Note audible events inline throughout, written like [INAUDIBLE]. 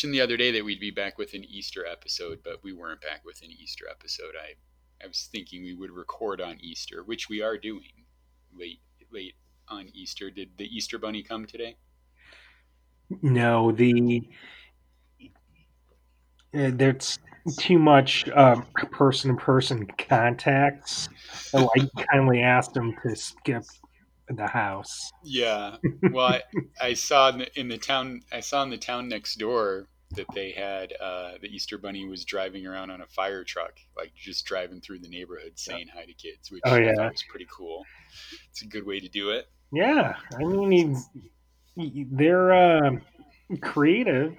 mentioned the other day that we'd be back with an Easter episode, but we weren't back with an Easter episode. I I was thinking we would record on Easter, which we are doing late late on Easter. Did the Easter bunny come today? No, the uh, there's too much person to person contacts. So I kindly asked him to skip the house. Yeah. Well, I, I saw in the, in the, town. I saw in the town next door that they had uh, the Easter Bunny was driving around on a fire truck, like just driving through the neighborhood saying hi to kids, which oh, yeah. I thought was pretty cool. It's a good way to do it. Yeah, I mean, they're uh, creative.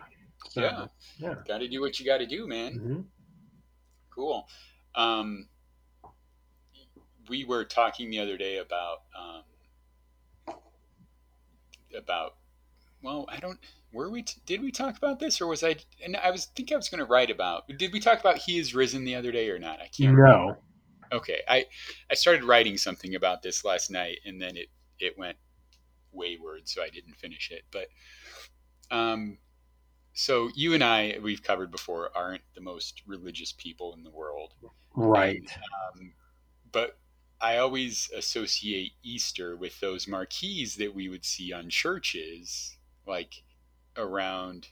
So, yeah, yeah. Got to do what you got to do, man. Mm-hmm. Cool. Um, we were talking the other day about um, about well, I don't. Were we? T- did we talk about this, or was I? And I was think I was going to write about. Did we talk about he is risen the other day or not? I can't. No. Remember. Okay, I I started writing something about this last night, and then it it went wayward, so I didn't finish it. But um, so you and I, we've covered before, aren't the most religious people in the world, right? And, um, but I always associate Easter with those marquees that we would see on churches, like around.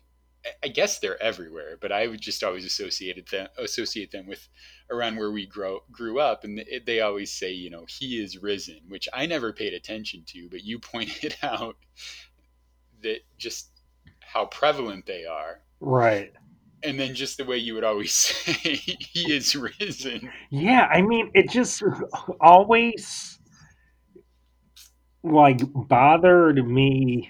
I guess they're everywhere, but I would just always associate them associate them with around where we grow grew up, and they always say, you know, He is risen, which I never paid attention to, but you [LAUGHS] pointed out that just how prevalent they are, right? and then just the way you would always [LAUGHS] say he is risen yeah i mean it just always like bothered me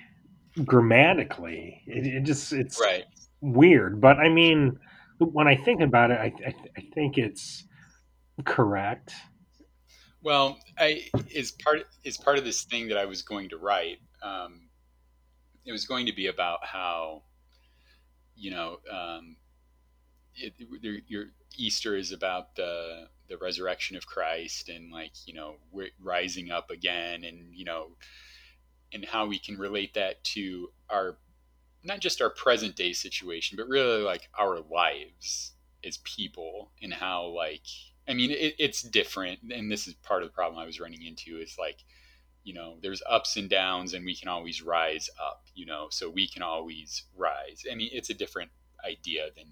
grammatically. It, it just it's right. weird but i mean when i think about it i, I, I think it's correct. Well i is part is part of this thing that i was going to write um, it was going to be about how you know um, it, your Easter is about the the resurrection of Christ and like you know rising up again and you know and how we can relate that to our not just our present day situation but really like our lives as people and how like I mean it, it's different and this is part of the problem I was running into is like you know there's ups and downs and we can always rise up you know so we can always rise. I mean it's a different idea than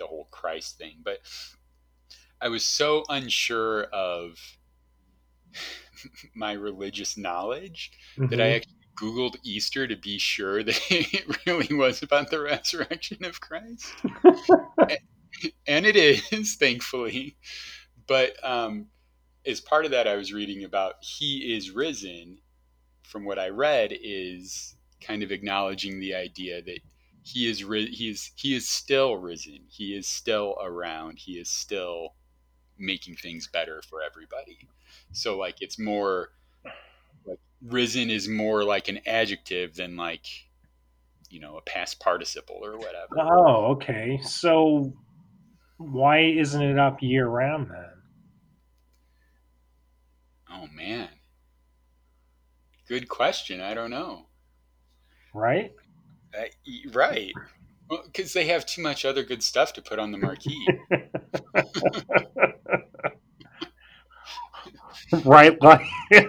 the whole Christ thing, but I was so unsure of my religious knowledge mm-hmm. that I mm-hmm. actually Googled Easter to be sure that [LAUGHS] it really was about the resurrection of Christ. [LAUGHS] and it is, thankfully. But um, as part of that, I was reading about He is risen. From what I read, is kind of acknowledging the idea that he is he is he is still risen. He is still around. He is still making things better for everybody. So like it's more like risen is more like an adjective than like you know a past participle or whatever. Oh, okay. So why isn't it up year round then? Oh man. Good question. I don't know. Right? Uh, right. Well, because they have too much other good stuff to put on the marquee. [LAUGHS] right, like [LAUGHS]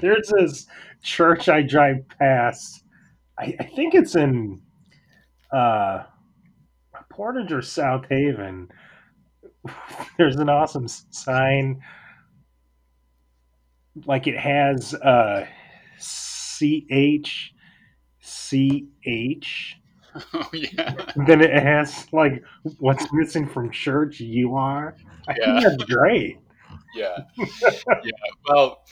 there's this church I drive past. I, I think it's in uh, Portage or South Haven. [LAUGHS] There's an awesome sign, like it has uh, C H C H. [LAUGHS] Oh yeah. Then it has like what's missing from church. You are. I yeah. think that's great. Yeah. [LAUGHS] yeah. Well,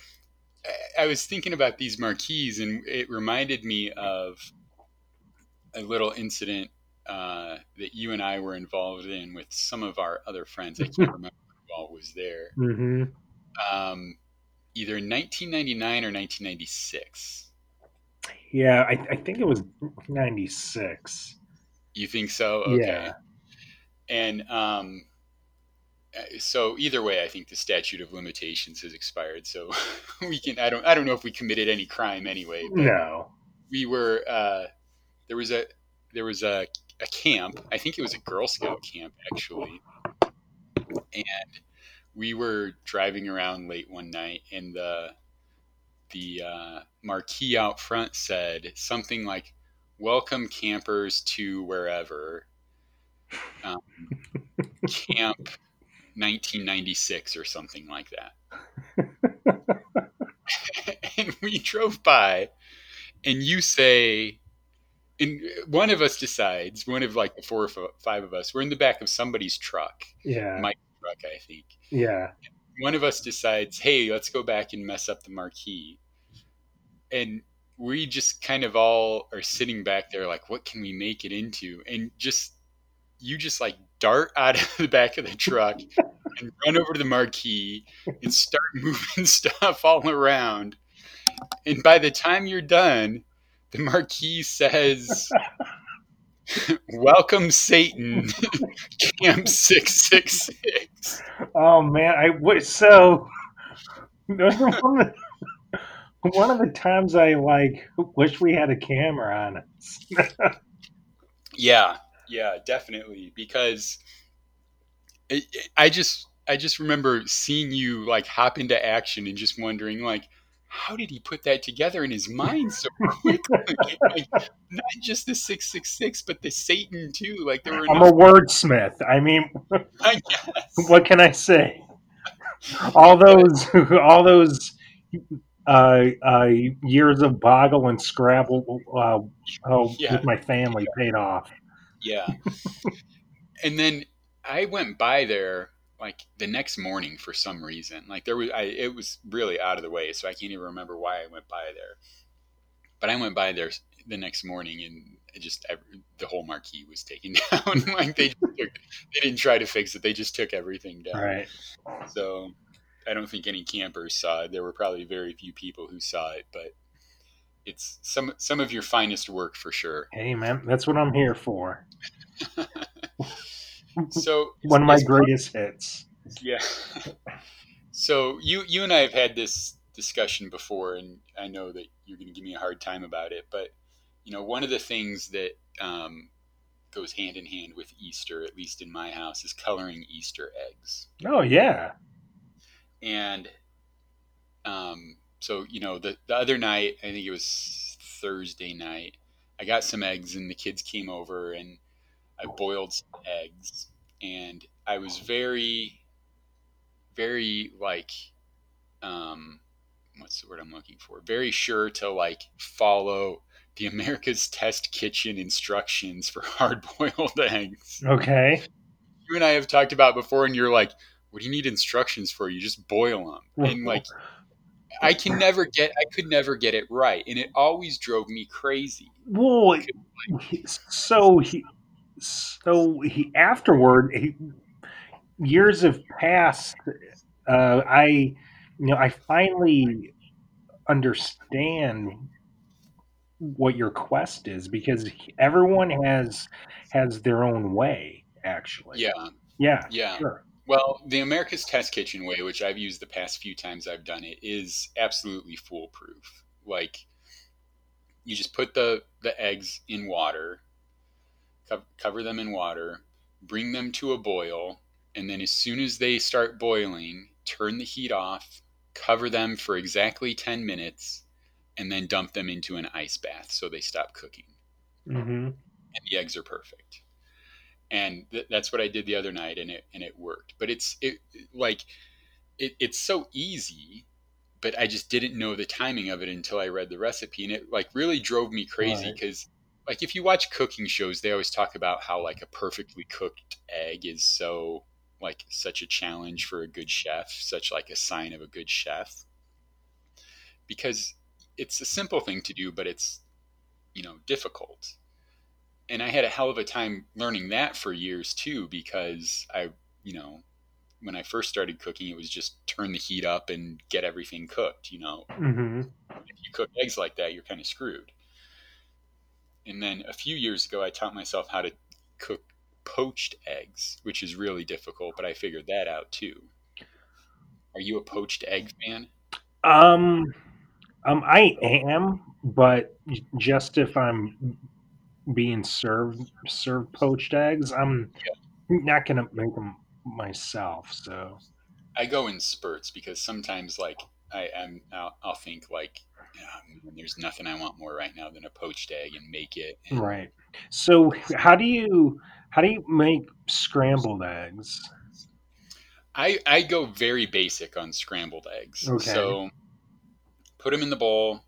I was thinking about these marquees, and it reminded me of a little incident uh, that you and I were involved in with some of our other friends. I can't [LAUGHS] remember who all was there. Mm-hmm. Um, either 1999 or 1996. Yeah, I, I think it was 96. You think so? Okay. Yeah. And um, uh, so either way, I think the statute of limitations has expired. So [LAUGHS] we can. I don't. I don't know if we committed any crime anyway. No. we were uh, there was a there was a, a camp. I think it was a Girl Scout camp actually, and we were driving around late one night, and the the uh, marquee out front said something like "Welcome campers to wherever." Um, [LAUGHS] camp 1996 or something like that. [LAUGHS] [LAUGHS] and we drove by, and you say, and one of us decides, one of like the four or five of us, we're in the back of somebody's truck. Yeah. My truck, I think. Yeah. One of us decides, hey, let's go back and mess up the marquee. And we just kind of all are sitting back there like, what can we make it into? And just, you just like dart out of the back of the truck and run over to the marquee and start [LAUGHS] moving stuff all around. And by the time you're done, the marquee says, [LAUGHS] Welcome, Satan, [LAUGHS] Camp 666. Oh, man. I wish so. [LAUGHS] one of the times I like wish we had a camera on us. [LAUGHS] yeah, yeah, definitely. Because it, it, I just I just remember seeing you like hop into action and just wondering like how did he put that together in his mind so quickly? [LAUGHS] like, not just the six six six, but the Satan too. Like there were. I'm a wordsmith. I mean, [LAUGHS] I [LAUGHS] what can I say? All those, all those uh, uh, years of Boggle and Scrabble uh, oh, yeah. with my family paid off. Yeah. and then I went by there like the next morning for some reason. Like there was, I, it was really out of the way, so I can't even remember why I went by there. But I went by there the next morning, and it just the whole marquee was taken [LAUGHS] down. like they took, they didn't try to fix it; they just took everything down. Right. So I don't think any campers saw it. There were probably very few people who saw it, but it's some some of your finest work for sure. Hey man, that's what I'm here for. [LAUGHS] [LAUGHS] so one of my greatest part, hits. Yeah. [LAUGHS] So you you and I have had this discussion before, and I know that you're going to give me a hard time about it. But you know, one of the things that um, goes hand in hand with Easter, at least in my house, is coloring Easter eggs. Oh yeah. And um, so you know, the the other night, I think it was Thursday night, I got some eggs, and the kids came over and I boiled some eggs, and I was very, very like, um, what's the word I'm looking for? Very sure to like follow the America's [LAUGHS] Test Kitchen instructions for hard boiled [LAUGHS] eggs. Okay. You and I have talked about before, and you're like, what do you need instructions for? You just boil them. And like, I can never get, I could never get it right. And it always drove me crazy. Well, so he, so he afterward he, years have passed uh, i you know i finally understand what your quest is because everyone has has their own way actually. Yeah. Yeah yeah. sure. well the america's test kitchen way which i've used the past few times i've done it is absolutely foolproof. Like you just put the the eggs in water cover them in water, bring them to a boil, and then as soon as they start boiling, turn the heat off, cover them for exactly 10 minutes, and then dump them into an ice bath so they stop cooking. Mm-hmm. And the eggs are perfect. And th- that's what I did the other night, and it and it worked. But it's it like it, it's so easy but I just didn't know the timing of it until I read the recipe, and it like really drove me crazy because like if you watch cooking shows, they always talk about how like a perfectly cooked egg is so like such a challenge for a good chef, such like a sign of a good chef. Because it's a simple thing to do, but it's you know difficult. And I had a hell of a time learning that for years too, because I you know when I first started cooking, it was just turn the heat up and get everything cooked. You know, mm-hmm. if you cook eggs like that, you're kind of screwed. And then a few years ago, I taught myself how to cook poached eggs, which is really difficult, but I figured that out too. Are you a poached egg fan? Um, Um, I am, but just if I'm being served served poached eggs, I'm not gonna make them myself. So I go in spurts because sometimes like I am I'll, I'll think like man, there's nothing I want more right now than a poached egg and make it. And right. So how do you how do you make scrambled eggs? I I go very basic on scrambled eggs. Okay. So put them in the bowl.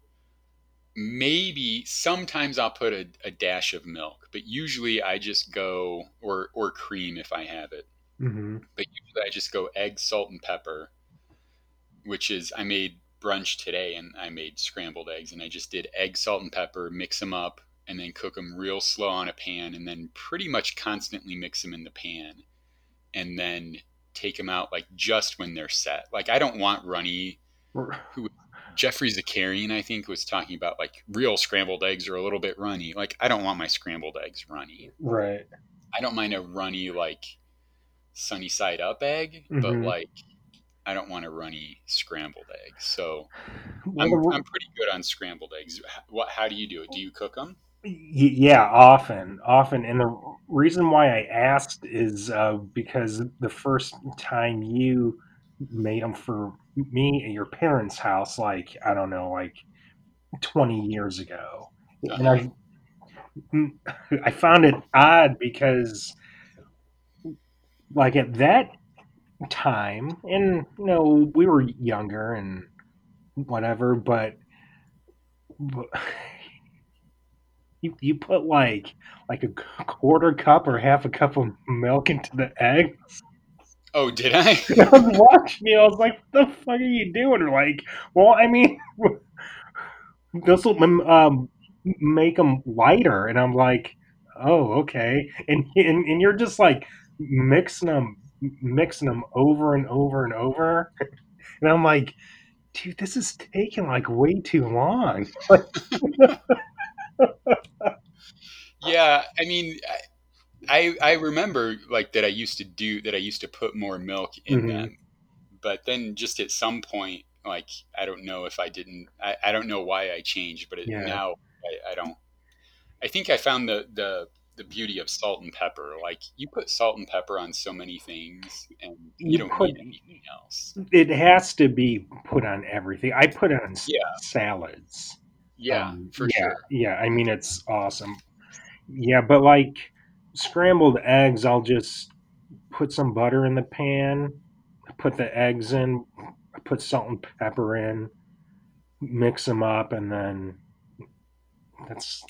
Maybe sometimes I'll put a, a dash of milk, but usually I just go or or cream if I have it. hmm But usually I just go egg, salt, and pepper, which is I made brunch today and I made scrambled eggs and I just did egg, salt, and pepper, mix them up, and then cook them real slow on a pan, and then pretty much constantly mix them in the pan, and then take them out like just when they're set. Like I don't want runny. [LAUGHS] Who Geoffrey Zakarian, I think, was talking about like real scrambled eggs are a little bit runny. Like I don't want my scrambled eggs runny. Right. I don't mind a runny like sunny side up egg, but Mhm. like I don't want a runny scrambled egg. So I'm, I'm pretty good on scrambled eggs. What? How do you do it? Do you cook them? Yeah, often, often, and the reason why I asked is uh, because the first time you made them for me at your parents' house, like I don't know, like twenty years ago, and Uh-huh. I [LAUGHS] I found it odd because like at that time, and you know we were younger and whatever, but. but [LAUGHS] You, you put like like a quarter cup or half a cup of milk into the egg. Oh, did I? [LAUGHS] I was watching you. I was like, "What the fuck are you doing?" Or like, well, I mean, [LAUGHS] this will um, make them lighter, and I'm like, "Oh, okay." And and, and you're just like mixing them, mixing them over and over and over, and I'm like, "Dude, this is taking like way too long." yeah, I mean, I, I remember like that. I used to do that. I used to put more milk in Mhm. them, but then just at some point, like I don't know if I didn't. I, I don't know why I changed, but it, Yeah. now I, I don't. I think I found the the the beauty of salt and pepper. Like you put salt and pepper on so many things, and you, You don't put- need anything else. It has to be put on everything. I put it on Yeah. salads. Yeah, Um, for yeah, sure. Yeah, I mean it's awesome. Yeah, but like scrambled eggs, I'll just put some butter in the pan, put the eggs in, put salt and pepper in, mix them up, and then that's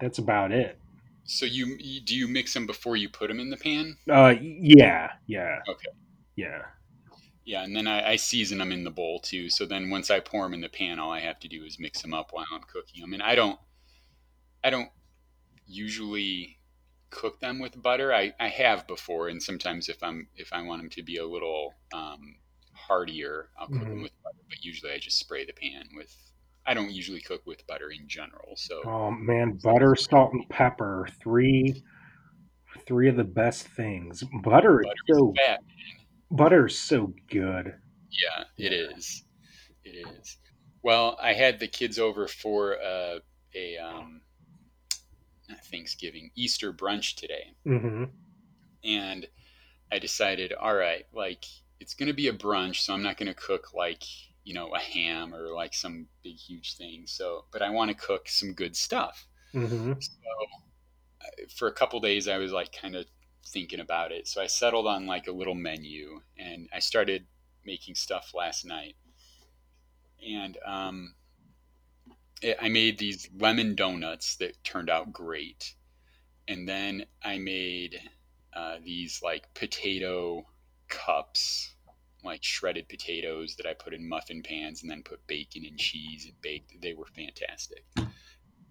that's about it. So you, do you mix them before you put them in the pan? Uh, yeah, yeah, Okay. yeah. Yeah, and then I, I season them in the bowl too. So then once I pour them in the pan, all I have to do is mix them up while I'm cooking them. And I don't, I don't usually cook them with butter. I, I have before, and sometimes if I'm if I want them to be a little um, heartier, I'll cook them Mhm. with butter. But usually I just spray the pan with. I don't usually cook with butter in general. So Oh man, butter, salt, and pepper three three of the best things. Butter is butter so is fat. butter is so good. Yeah, it is. It is. Well, I had the kids over for uh, a um, Thanksgiving Easter brunch today, hmm and I decided, all right, like it's going to be a brunch, so I'm not going to cook like you know a ham or like some big huge thing. So, but I want to cook some good stuff. hmm So, for a couple days, I was like kind of thinking about it. So I settled on like a little menu, and I started making stuff last night. And um, it, I made these lemon donuts that turned out great. And then I made uh, these like potato cups, like shredded potatoes that I put in muffin pans and then put bacon and cheese and baked. They were fantastic.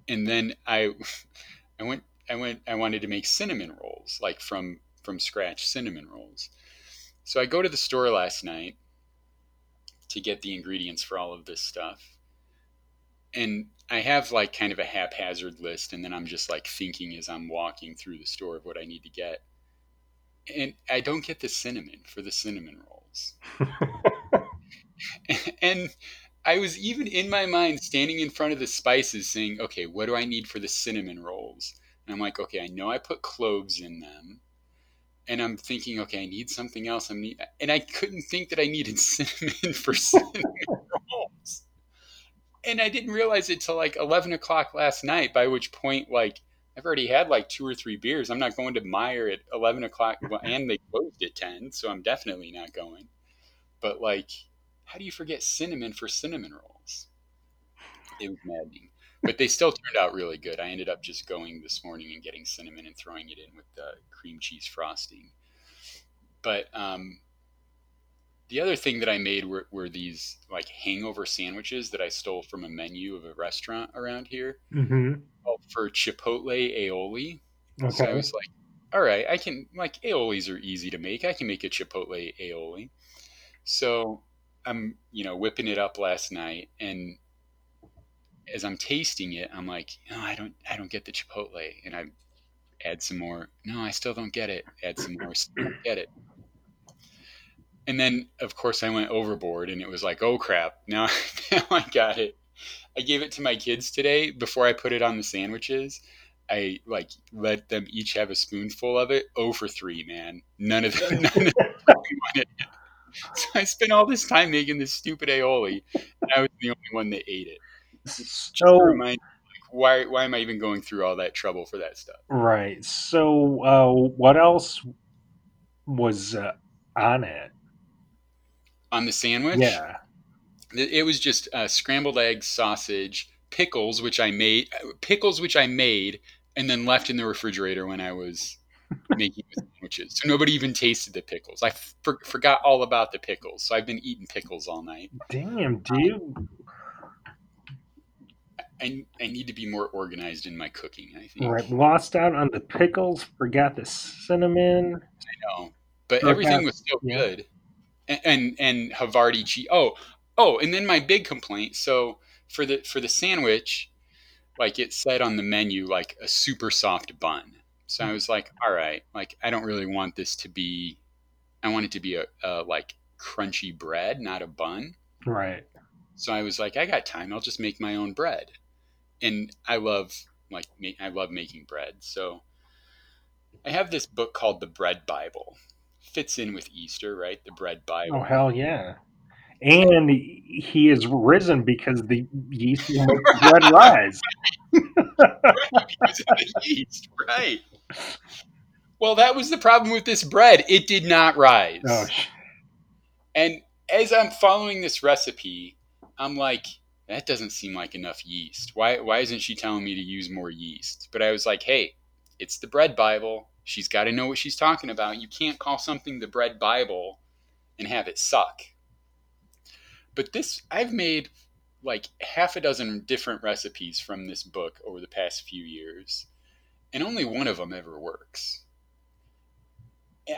And then I, [LAUGHS] I went, I went, I wanted to make cinnamon rolls, like from from scratch cinnamon rolls. So I go to the store last night to get the ingredients for all of this stuff. And I have like kind of a haphazard list, and then I'm just like thinking as I'm walking through the store of what I need to get. And I don't get the cinnamon for the cinnamon rolls. [LAUGHS] and I was even in my mind standing in front of the spices saying, okay, what do I need for the cinnamon rolls? And I'm like, okay, I know I put cloves in them. And I'm thinking, okay, I need something else. I need, and I couldn't think that I needed [LAUGHS] cinnamon for cinnamon [LAUGHS] rolls. And I didn't realize it till like 11 o'clock last night, by which point, like, I've already had like two or three beers. I'm not going to Meijer at 11 o'clock, and they closed at 10, so I'm definitely not going. But like, how do you forget cinnamon for cinnamon rolls? It was maddening. But they still turned out really good. I ended up just going this morning and getting cinnamon and throwing it in with the cream cheese frosting. But um, the other thing that I made were, were, these like hangover sandwiches that I stole from a menu of a restaurant around here mm-hmm. for Chipotle aioli. Okay. So I was like, all right, I can like aiolis are easy to make. I can make a Chipotle aioli. So I'm, you know, whipping it up last night and as I'm tasting it, I'm like, no, I don't, I don't get the chipotle, and I add some more. No, I still don't get it. Add some more. Still don't get it. And then, of course, I went overboard, and it was like, oh crap! Now, [LAUGHS] now I got it. I gave it to my kids today before I put it on the sandwiches. I like let them each have a spoonful of it. Oh for three, man. None of them. [LAUGHS] None of them. [LAUGHS] So I spent all this time making this stupid aioli, and I was the only one that ate it. So remind, like, why why am I even going through all that trouble for that stuff? Right. So uh, what else was uh, on it? On the sandwich? Yeah. It was just uh, scrambled eggs, sausage, pickles, which I made, pickles which I made, and then left in the refrigerator when I was [LAUGHS] making the sandwiches. So nobody even tasted the pickles. I for, forgot all about the pickles. So I've been eating pickles all night. Damn, dude. I, I need to be more organized in my cooking. I think. Right, lost out on the pickles, forgot the cinnamon. I know, but forgot, everything was still yeah. good, and, and and Havarti cheese. Oh, oh, and then my big complaint. So for the for the sandwich, like it said on the menu, like a super soft bun. So I hmm. was like, all right, like I don't really want this to be. I want it to be a, a like crunchy bread, not a bun. Right. So I was like, I got time. I'll just make my own bread and I love like I love making bread. So I have this book called the Bread Bible. Fits in with Easter, right? The Bread Bible. Oh hell yeah! And he is risen because the yeast will make the bread [LAUGHS] rise. right, because of the yeast, right? Well, that was the problem with this bread. It did not rise. Oh, and as I'm following this recipe, I'm like, that doesn't seem like enough yeast. Why why isn't she telling me to use more yeast? But I was like, hey, it's the bread Bible. She's got to know what she's talking about. You can't call something the bread Bible and have it suck. But this I've made like half a dozen different recipes from this book over the past few years, and only one of them ever works.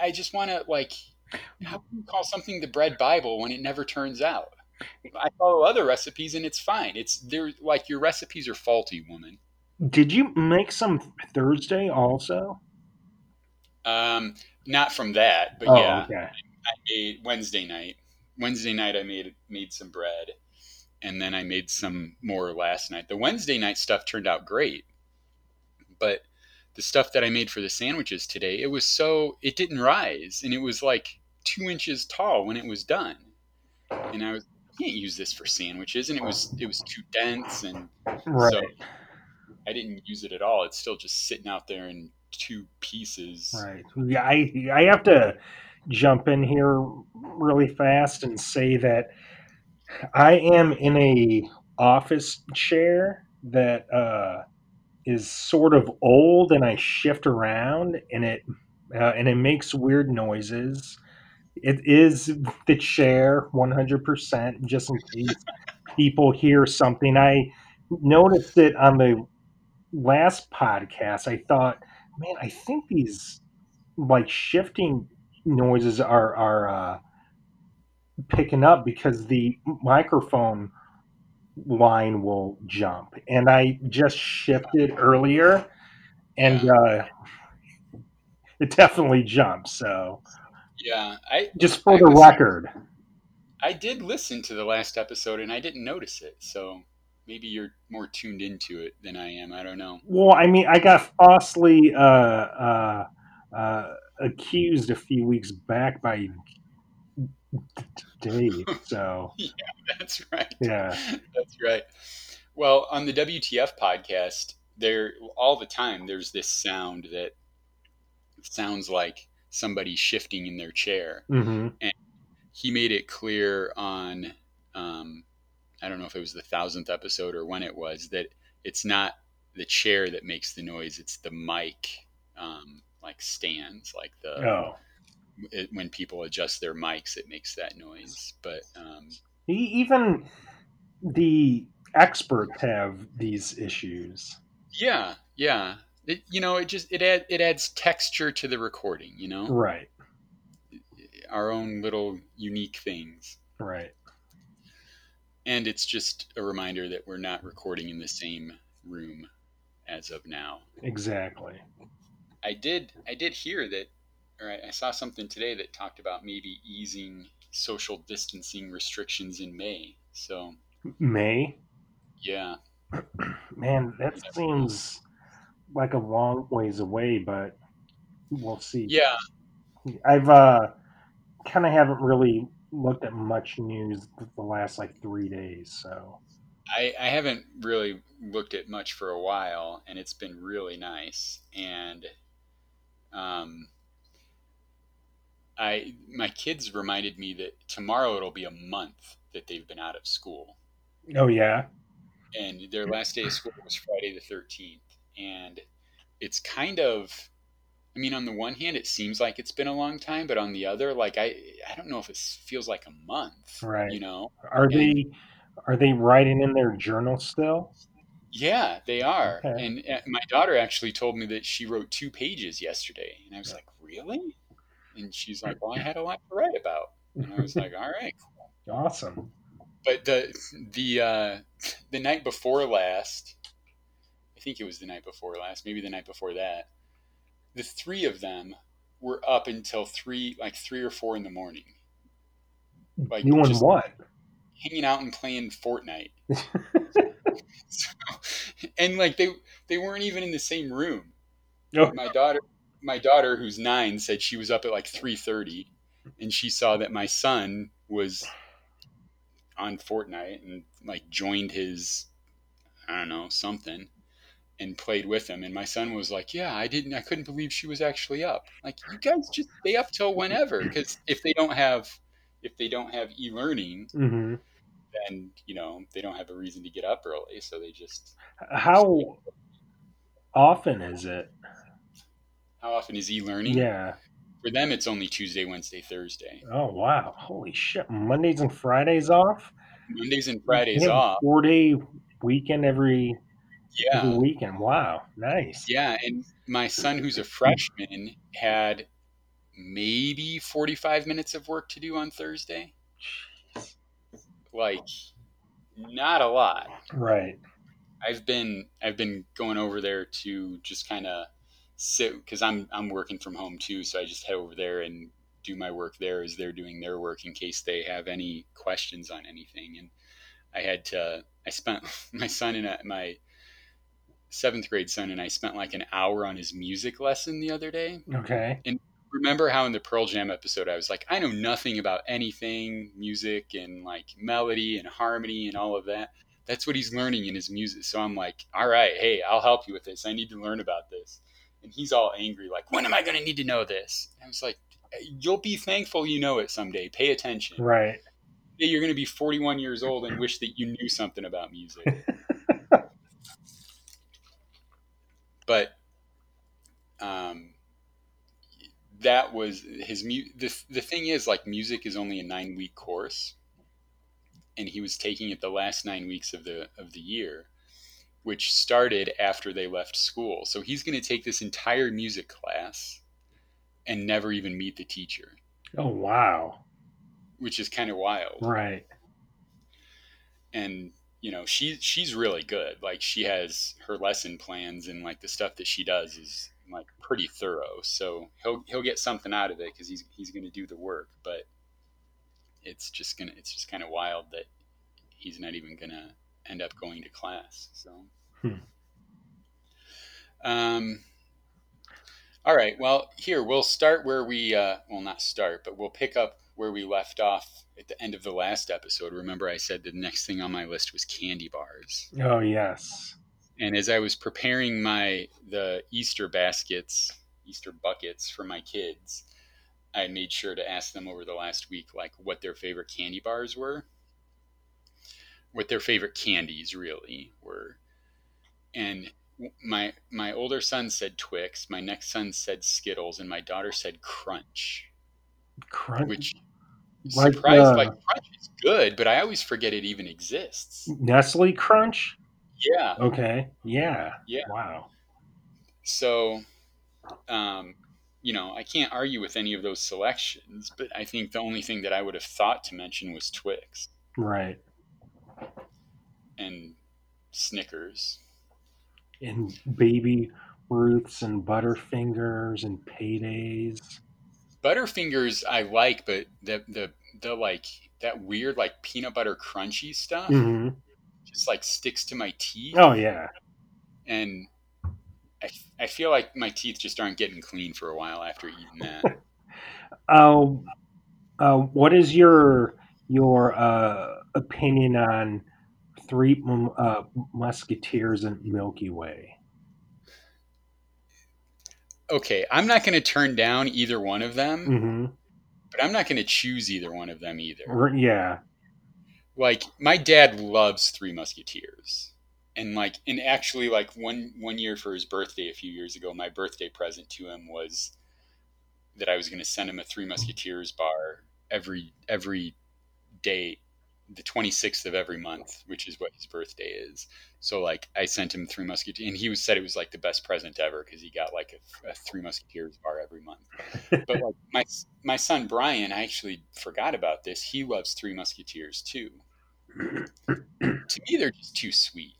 I just want to like, how can you call something the bread Bible when it never turns out? I follow other recipes and it's fine. It's they're like your recipes are faulty, woman. Did you make some Thursday also? Um, not from that, but oh, yeah, okay. I made Wednesday night. Wednesday night, I made made some bread, and then I made some more last night. The Wednesday night stuff turned out great, but the stuff that I made for the sandwiches today, it was so it didn't rise, and it was like two inches tall when it was done, and I was can't use this for sandwiches, and it was it was too dense, and right. so I didn't use it at all. It's still just sitting out there in two pieces. Right. Yeah, I I have to jump in here really fast and say that I am in a office chair that uh, is sort of old, and I shift around, and it uh, and it makes weird noises it is the chair 100%, just in case people hear something. I noticed it on the last podcast. I thought, man, I think these like shifting noises are are uh, picking up because the microphone line will jump, and I just shifted earlier, and uh, it definitely jumped. So yeah, I just for I the was, record. I did listen to the last episode and I didn't notice it. So maybe you're more tuned into it than I am. I don't know. Well, I mean, I got falsely uh, uh, uh, accused a few weeks back by Dave. [LAUGHS] So yeah, that's right. Yeah, that's right. Well, on the WTF podcast, there all the time there's this sound that sounds like somebody shifting in their chair, mm-hmm. and he made it clear on um, I don't know if it was the thousandth episode or when it was that it's not the chair that makes the noise; it's the mic, um, like stands, like the oh. it, when people adjust their mics, it makes that noise. But um, even the experts have these issues. Yeah, yeah. It, you know, it just it add, it adds texture to the recording. You know, right? Our own little unique things. Right. And it's just a reminder that we're not recording in the same room as of now. Exactly. I did I did hear that or I, I saw something today that talked about maybe easing social distancing restrictions in May. So May? Yeah. [CLEARS THROAT] Man, that seems like a long ways away, but we'll see. Yeah. I've uh kind of haven't really looked at much news the last like three days, so. I, I haven't really looked at much for a while, and it's been really nice. And um, I my kids reminded me that tomorrow it'll be a month that they've been out of school. Oh yeah. And their last day of school was Friday the thirteenth, and it's kind of I mean, on the one hand, it seems like it's been a long time, but on the other, like I, I don't know if it feels like a month. Right. You know. Are and, they, are they writing in their journal still? Yeah, they are. Okay. And uh, my daughter actually told me that she wrote two pages yesterday, and I was like, really? And she's like, well, I had a lot to write about. And I was like, all right, cool. [LAUGHS] awesome. But the the uh, the night before last, I think it was the night before last, maybe the night before that the three of them were up until three, like three or four in the morning. Like doing what? Hanging out and playing Fortnite. so, [LAUGHS] [LAUGHS] and like they they weren't even in the same room. Oh. My daughter, my daughter, who's nine, said she was up at like three thirty, and she saw that my son was on Fortnite and like joined his, I don't know, something and played with him. And my son was like, "Yeah, I didn't. I couldn't believe she was actually up. Like, you guys just stay up till whenever, because if they don't have, if they don't have e-learning, mm-hmm. then you know they don't have a reason to get up early, so they just. How often is it? How often is e-learning? Yeah. For them, it's only Tuesday, Wednesday, Thursday. Oh wow! Holy shit! Mondays and Fridays off. Mondays and Fridays off. Four day weekend every yeah. weekend. Wow, nice. Yeah, and my son, who's a freshman, had maybe 45 minutes of work to do on Thursday. Like, not a lot. Right. I've been I've been going over there to just kind of sit because I'm I'm working from home too, so I just head over there and do my work there as they're doing their work in case they have any questions on anything. And I had to I spent [LAUGHS] my son and my seventh grade son and I spent like an hour on his music lesson the other day. Okay. And remember how in the Pearl Jam episode I was like, I know nothing about anything, music and like melody and harmony and all of that. That's what he's learning in his music. So I'm like, all right, hey, I'll help you with this. I need to learn about this. And he's all angry, like, when am I going to need to know this? And I was like, eh, you'll be thankful you know it someday. Pay attention. Right. You're going to be 41 years old and wish that you knew something about music. [LAUGHS] but um, that was his mu- the, the thing is like music is only a nine week course and he was taking it the last nine weeks of the of the year which started after they left school. So he's going to take this entire music class and never even meet the teacher. Oh wow. Which is kind of wild. Right. And you know she she's really good like she has her lesson plans and like the stuff that she does is like pretty thorough so he'll he'll get something out of it because he's he's going to do the work but it's just gonna it's just kind of wild that he's not even gonna end up going to class. So, hmm. um, all right. Well, here we'll start where we uh, well not start, but we'll pick up where we left off at the end of the last episode. Remember, I said the next thing on my list was candy bars. Oh yes. And as I was preparing my the Easter baskets, Easter buckets for my kids, I made sure to ask them over the last week like what their favorite candy bars were what their favorite candies really were. And my my older son said Twix, my next son said Skittles, and my daughter said Crunch. Crunch, which like, surprised uh, like Crunch is good, but I always forget it even exists. Nestle Crunch. Yeah. Okay. Yeah. Yeah. Wow. So, um, you know, I can't argue with any of those selections, but I think the only thing that I would have thought to mention was Twix. Right and Snickers. And baby Ruths and Butterfingers and paydays. Butterfingers I like, but the the the like that weird like peanut butter crunchy stuff mm-hmm. just like sticks to my teeth. Oh yeah. And I, I feel like my teeth just aren't getting clean for a while after eating that. [LAUGHS] um, uh, what is your your uh, opinion on three uh, Musketeers and Milky Way. Okay, I'm not going to turn down either one of them, mm-hmm. but I'm not going to choose either one of them either. Yeah. Like my dad loves Three Musketeers. And like and actually like one one year for his birthday a few years ago, my birthday present to him was that I was going to send him a Three Musketeers bar every every day the 26th of every month, which is what his birthday is. So like I sent him Three Musketeers, and he was said it was like the best present ever because he got like a, a, Three Musketeers bar every month. [LAUGHS] but like my my son Brian, I actually forgot about this. He loves Three Musketeers too. [CLEARS THROAT] to me, they're just too sweet.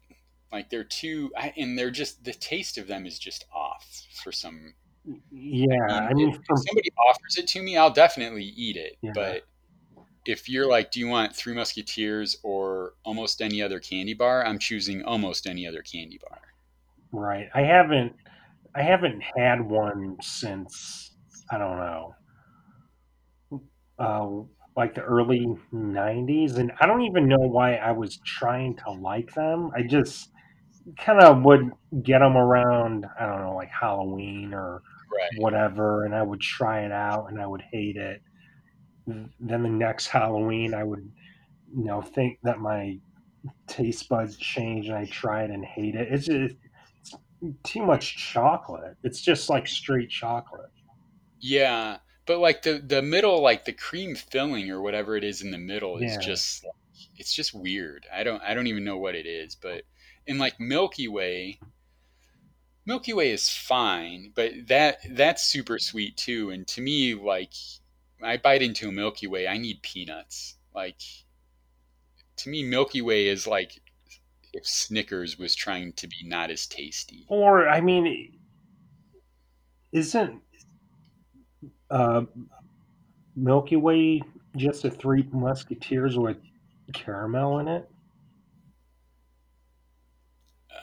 Like they're too, I, and they're just the taste of them is just off for some. Yeah, uh, I mean, if, if somebody offers it to me, I'll definitely eat it, yeah. but if you're like, do you want Three Musketeers or almost any other candy bar? I'm choosing almost any other candy bar. Right. I haven't. I haven't had one since I don't know, uh, like the early '90s, and I don't even know why I was trying to like them. I just kind of would get them around. I don't know, like Halloween or right. whatever, and I would try it out, and I would hate it then the next Halloween, I would, you know, think that my taste buds change and I try it and hate it. It's just it's too much chocolate. It's just like straight chocolate. Yeah, but like the the middle, like the cream filling or whatever it is in the middle, is just it's just weird. I don't I don't even know what it is, but in like Milky Way. Milky Way is fine, but that that's super sweet too. And to me, like I bite into a Milky Way, I need peanuts. Like to me, Milky Way is like if Snickers was trying to be not as tasty. Or I mean, isn't uh, Milky Way just a Three Musketeers with caramel in it?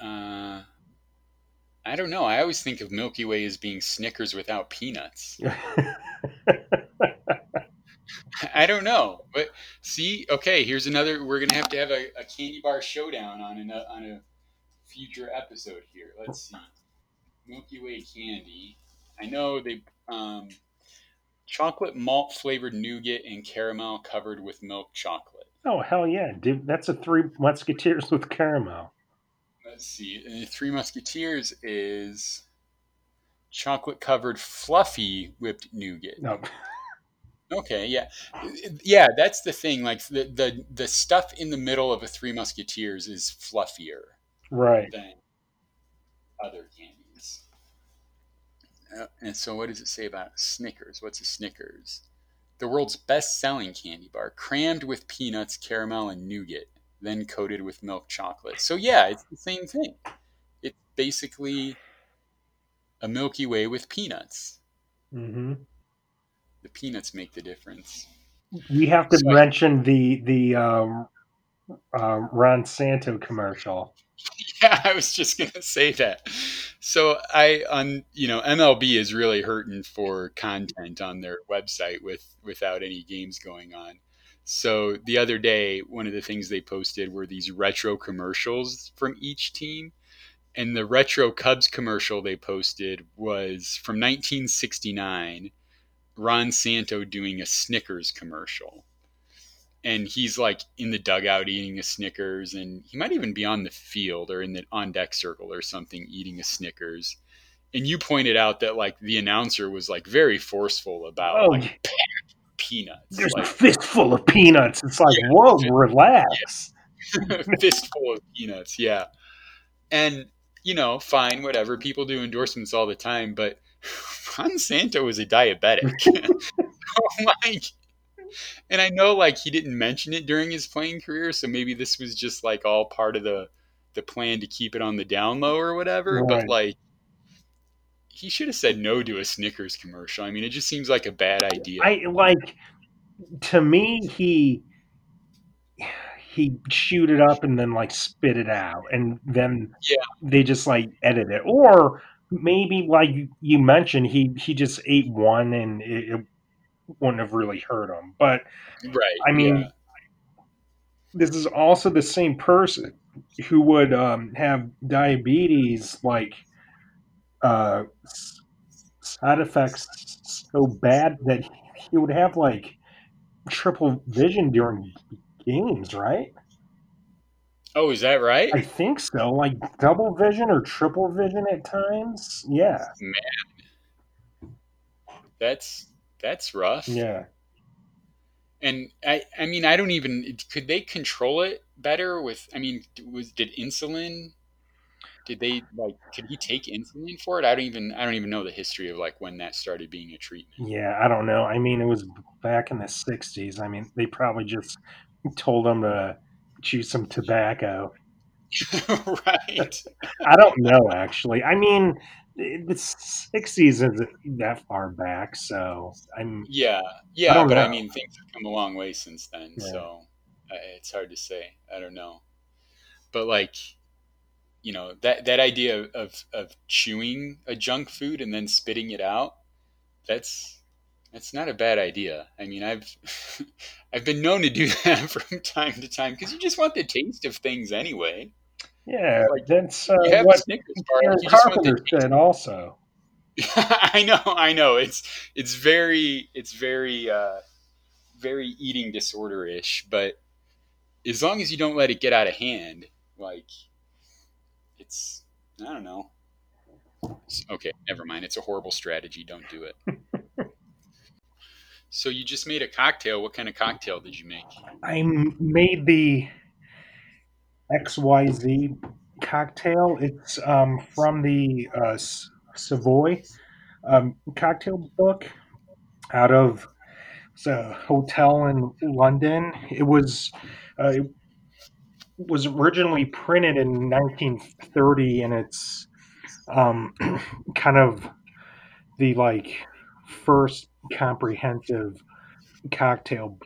Uh, I don't know. I always think of Milky Way as being Snickers without peanuts. [LAUGHS] [LAUGHS] I don't know, but see, okay, here's another. We're gonna have to have a, a candy bar showdown on an, on a future episode here. Let's see, Milky Way candy. I know they um, chocolate malt flavored nougat and caramel covered with milk chocolate. Oh hell yeah, dude! That's a Three Musketeers with caramel. Let's see, and Three Musketeers is chocolate covered fluffy whipped nougat. No. [LAUGHS] Okay, yeah, yeah. That's the thing. Like the the the stuff in the middle of a Three Musketeers is fluffier, right, than other candies. Uh, and so, what does it say about Snickers? What's a Snickers? The world's best-selling candy bar, crammed with peanuts, caramel, and nougat, then coated with milk chocolate. So yeah, it's the same thing. It's basically a Milky Way with peanuts. Mm-hmm the peanuts make the difference. We have to so mention I, the the um, uh, Ron Santo commercial. [LAUGHS] Yeah, I was just gonna say that. So I on you know MLB is really hurting for content on their website with without any games going on. So the other day, one of the things they posted were these retro commercials from each team. And the retro Cubs commercial they posted was from 1969, Ron Santo doing a Snickers commercial. And he's like in the dugout eating a Snickers, and he might even be on the field or in the on deck circle or something eating a Snickers. And you pointed out that like the announcer was like very forceful about oh, like peanuts. There's like, a fistful of peanuts. It's like, yeah, whoa, [LAUGHS] relax. Yeah. [LAUGHS] fistful of peanuts, yeah. And, you know, fine, whatever. People do endorsements all the time, but Ron Santo was a diabetic. [LAUGHS] my and I know like he didn't mention it during his playing career, so maybe this was just like all part of the the plan to keep it on the down low or whatever. Right. But like he should have said no to a Snickers commercial. I mean, it just seems like a bad idea. I like to me he he shoot it up and then like spit it out and then yeah. they just like edit it or maybe like you mentioned he he just ate one and it, it wouldn't have really hurt him but right i mean yeah. this is also the same person who would um, have diabetes like uh, side effects so bad that he would have like triple vision during games, right? Oh, is that right? I think so. Like double vision or triple vision at times. Yeah. Man. That's that's rough. Yeah. And I I mean I don't even could they control it better with I mean was did insulin did they like could he take insulin for it i don't even i don't even know the history of like when that started being a treatment yeah i don't know i mean it was back in the 60s i mean they probably just told him to chew some tobacco. [LAUGHS] Right. [LAUGHS] I don't know actually. I mean the 60s isn't that far back so i'm yeah. Yeah I but know. i mean things have come a long way since then yeah. so uh, it's hard to say. I don't know. But like you know that that idea of of chewing a junk food and then spitting it out that's that's not a bad idea i mean i've [LAUGHS] i've been known to do [LAUGHS] that from time to time because you just want the taste of things anyway yeah like, that's uh, what Karen Carpenter said also [LAUGHS] i know i know it's it's very it's very uh very eating disorder-ish but as long as you don't let it get out of hand like it's I don't know. It's, okay, never mind. It's a horrible strategy. Don't do it. So you just made a cocktail. What kind of cocktail did you make? I made the XYZ cocktail. It's um, from the uh, Savoy um, cocktail book out of a hotel in London. It was uh, it was originally printed in 1930, and it's um, [CLEARS THROAT] kind of the like first comprehensive cocktail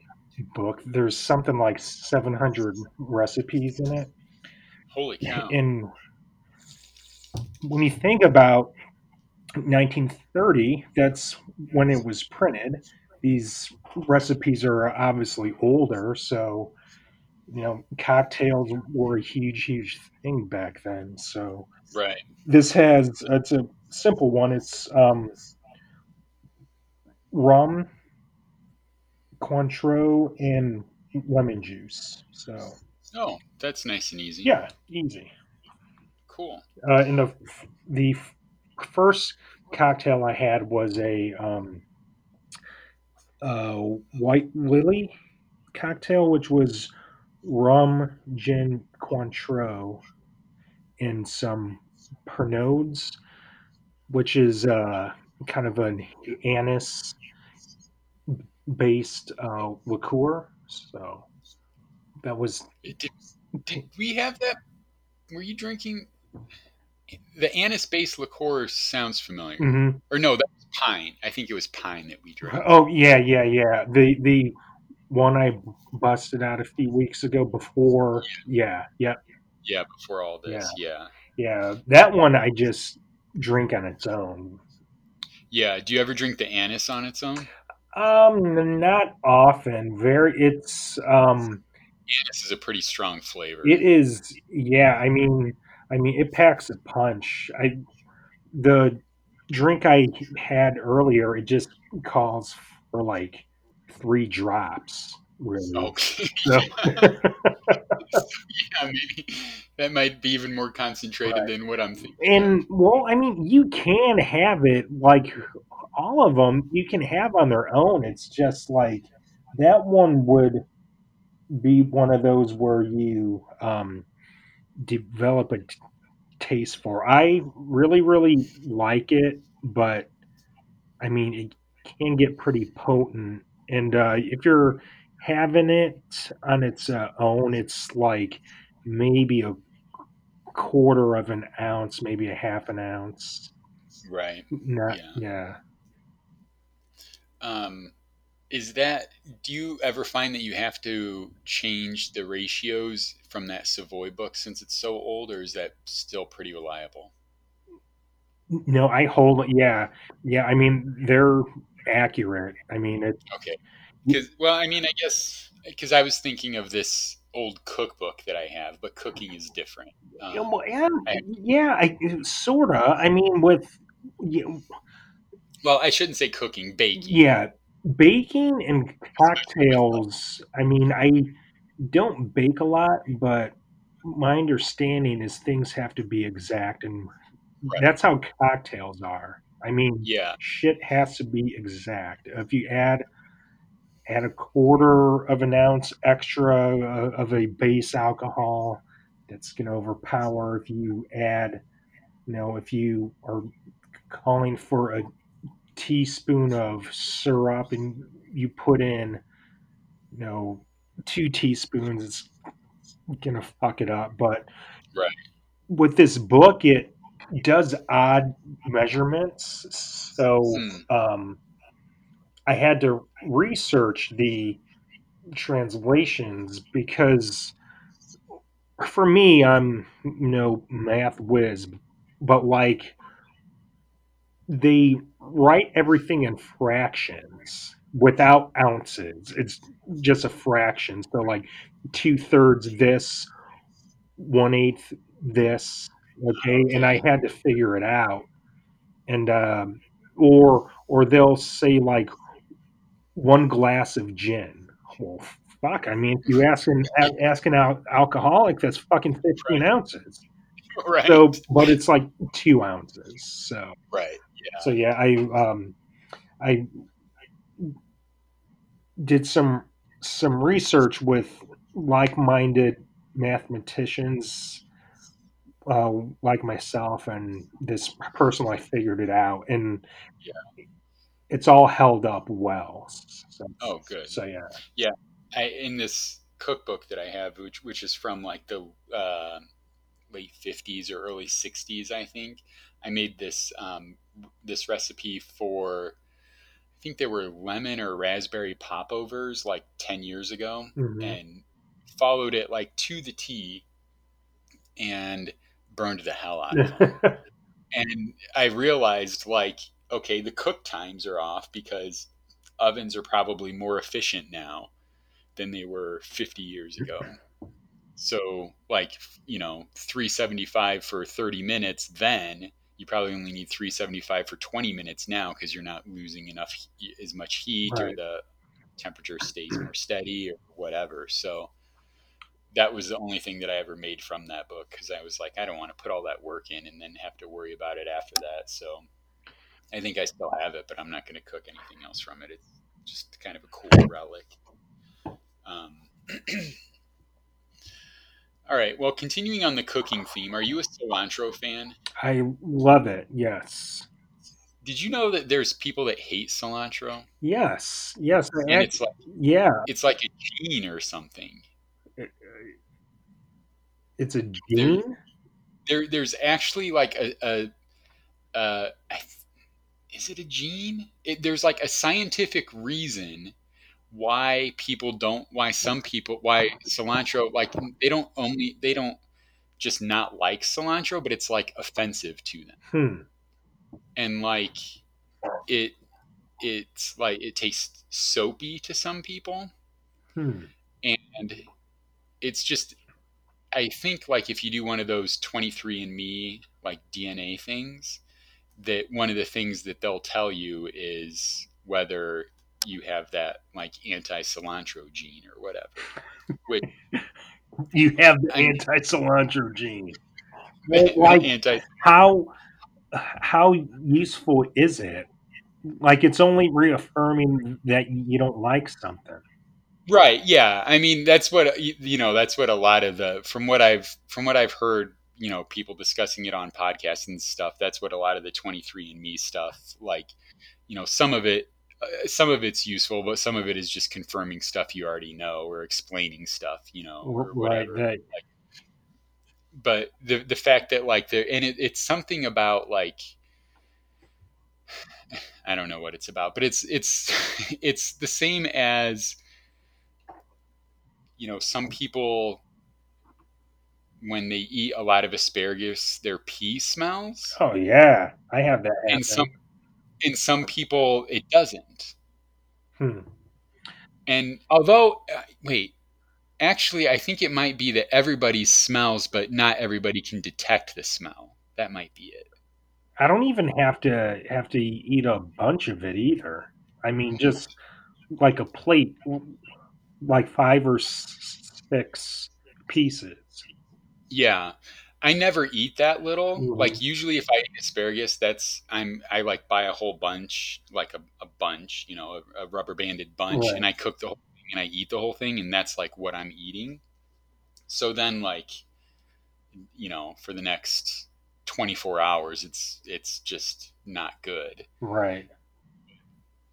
book. There's something like 700 recipes in it. Holy cow! And when you think about 1930, that's when it was printed. These recipes are obviously older, so you know, cocktails were a huge, huge thing back then. So, right. This has it's a simple one. It's um, rum, Cointreau, and lemon juice. So. Oh, that's nice and easy. Yeah, easy. Cool. Uh, and the the first cocktail I had was a um, uh, white lily cocktail, which was rum, gin, Cointreau, and some Pernod's, which is uh, kind of an anise based uh, liqueur. So that was. Did, did we have that? Were you drinking? The anise based liqueur sounds familiar. Mm-hmm. Or no, that was pine. I think it was pine that we drank. Oh yeah, yeah, yeah. The the one I busted out a few weeks ago before. Yeah, yeah, yeah. Before all this, yeah, yeah. That one I just drink on its own. Yeah. Do you ever drink the anise on its own? Um, not often. Very. It's um. This is a pretty strong flavor. It is. Yeah. I mean, I mean, it packs a punch. I the drink I had earlier. It just calls for like three drops. Really. Okay. [LAUGHS] So. [LAUGHS] yeah, maybe that might be even more concentrated than what I'm thinking. And well, I mean, you can have it like all of them. You can have on their own. It's just like that one would be one of those where you um, develop a t- taste for. I really, really like it, but I mean, it can get pretty potent. And uh, if you're having it on its uh, own, it's like maybe a quarter of an ounce, maybe a half an ounce. Right. Not, yeah. yeah. Um, is that do you ever find that you have to change the ratios from that Savoy book since it's so old, or is that still pretty reliable? No, I hold. Yeah, yeah. I mean, they're accurate. I mean, it. Okay. Because well, I mean, I guess because I was thinking of this old cookbook that I have, but cooking is different. Um, yeah, I, yeah, I, sorta. I mean, with. You well, I shouldn't say cooking, baking. Yeah, baking and cocktails. I mean, I don't bake a lot, but my understanding is things have to be exact, and right. that's how cocktails are. I mean, yeah, shit has to be exact. If you add add a quarter of an ounce extra of a base alcohol, that's going to overpower. If you add, you know, if you are calling for a teaspoon of syrup and you put in, you know, two teaspoons, it's gonna fuck it up. But right. with this book, it does odd measurements. So hmm. um, I had to research the translations because for me, I'm you know math whiz, but like they write everything in fractions without ounces. It's just a fraction. So like two thirds this, one eighth this. Okay, and I had to figure it out. And um, or or they'll say like one glass of gin. Well, fuck. I mean, if you asking asking out alcoholic, that's fucking fifteen right. ounces. [LAUGHS] Right. So, but it's like two ounces. So right. Yeah. So yeah, I um, I did some some research with like-minded mathematicians uh, like myself and this person I figured it out and yeah. it's all held up well so, oh good so yeah yeah I, in this cookbook that I have which which is from like the uh, late 50s or early 60s I think I made this um, this recipe for I think they were lemon or raspberry popovers like 10 years ago mm-hmm. and followed it like to the T and burned the hell out of them. [LAUGHS] and I realized like, okay, the cook times are off because ovens are probably more efficient now than they were 50 years ago. [LAUGHS] So like, you know, 375 for 30 minutes then you probably only need 375 for 20 minutes now because you're not losing enough as much heat right. or the temperature stays more steady or whatever. So that was the only thing that I ever made from that book because I was like, I don't want to put all that work in and then have to worry about it after that. So I think I still have it, but I'm not going to cook anything else from it. It's just kind of a cool relic. Um, [CLEARS THROAT] All right. Well, continuing on the cooking theme, are you a cilantro fan? I love it. Yes. Did you know that there's people that hate cilantro? Yes. Yes. And it's like yeah, it's like a gene or something. Uh, uh, it's a gene. There, there there's actually like a, a, uh, a is it a gene? It, there's like a scientific reason why people don't why some people why cilantro like they don't only they don't just not like cilantro but it's like offensive to them Hmm. and like it it's like it tastes soapy to some people Hmm. and it's just i think like if you do one of those 23andme like dna things that one of the things that they'll tell you is whether you have that like anti-cilantro gene or whatever which [LAUGHS] You have the anti cilantro gene. [LAUGHS] Like anti how how useful is it? Like it's only reaffirming that you don't like something. right yeah i mean that's what you you know that's what a lot of the from what i've from what i've heard you know people discussing it on podcasts and stuff that's what a lot of the 23andme stuff like you know some of it uh, some of it's useful but some of it is just confirming stuff you already know or explaining stuff you know or Right. whatever That, but the the fact that like the and it, it's something about like [SIGHS] I don't know what it's about, but it's it's [LAUGHS] it's the same as you know some people when they eat a lot of asparagus their pee smells oh yeah, I have that. happen. and some and some people it doesn't Hmm. and although uh, wait actually I think it might be that everybody smells but not everybody can detect the smell that might be it I don't even have to have to eat a bunch of it either. I mean, just like a plate, like five or six pieces. Yeah. I never eat that little. Mhm. Like usually if I eat asparagus, that's I'm I like buy a whole bunch, like a, a bunch, you know, a, a rubber banded bunch, Right. and I cook the whole thing and I eat the whole thing, and that's like what I'm eating. So then like you know, for the next 24 hours it's it's just not good. Right.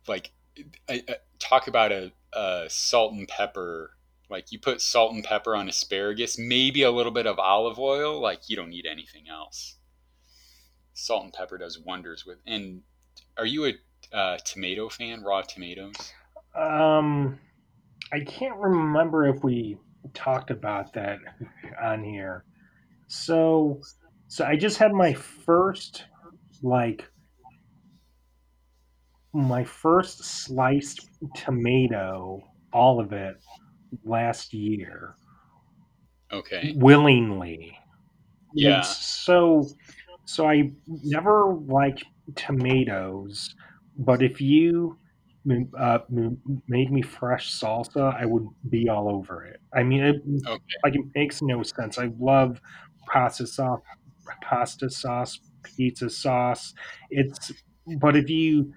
Like I, I, talk about a, a salt and pepper like you put salt and pepper on asparagus, maybe a little bit of olive oil, like you don't need anything else. Salt and pepper does wonders with. And are you a uh, tomato fan? Raw tomatoes? Um, I can't remember if we talked about that on here. So, so I just had my first like my first sliced tomato, all of it, last year Okay. willingly. Yeah. And so, so I never liked tomatoes, but if you uh, made me fresh salsa, I would be all over it. I mean, it, Okay. like it makes no sense. I love pasta sauce, pasta sauce, pizza sauce. It's but if you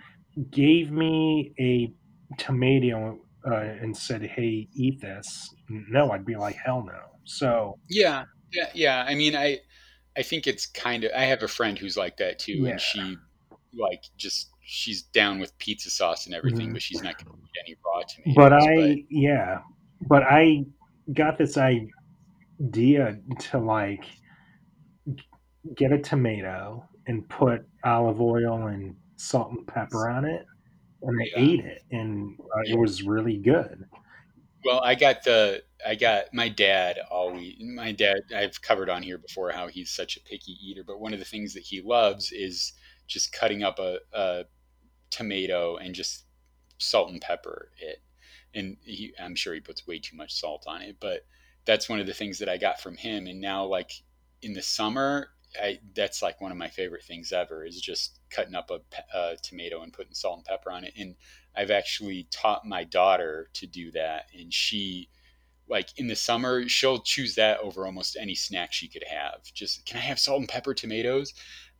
gave me a tomato uh, and said, "Hey, eat this," no, I'd be like, "Hell no." So Yeah. Yeah. Yeah. I mean, I, I think it's kind of, I have a friend who's like that too. Yeah. And she like just, she's down with pizza sauce and everything, Mhm. but she's not going to eat any raw tomatoes. but I yeah, but I got this idea to like get a tomato and put olive oil and salt and pepper on it, and I Yeah. ate it, and uh, it was really good. Well, I got the I got my dad always my dad I've covered on here before how he's such a picky eater, but one of the things that he loves is just cutting up a, a tomato and just salt and pepper it. And he, I'm sure he puts way too much salt on it, but that's one of the things that I got from him. And now, like in the summer, I that's like one of my favorite things ever is just cutting up a, a tomato and putting salt and pepper on it. And I've actually taught my daughter to do that, and she like in the summer she'll choose that over almost any snack she could have. Just can I have salt and pepper tomatoes?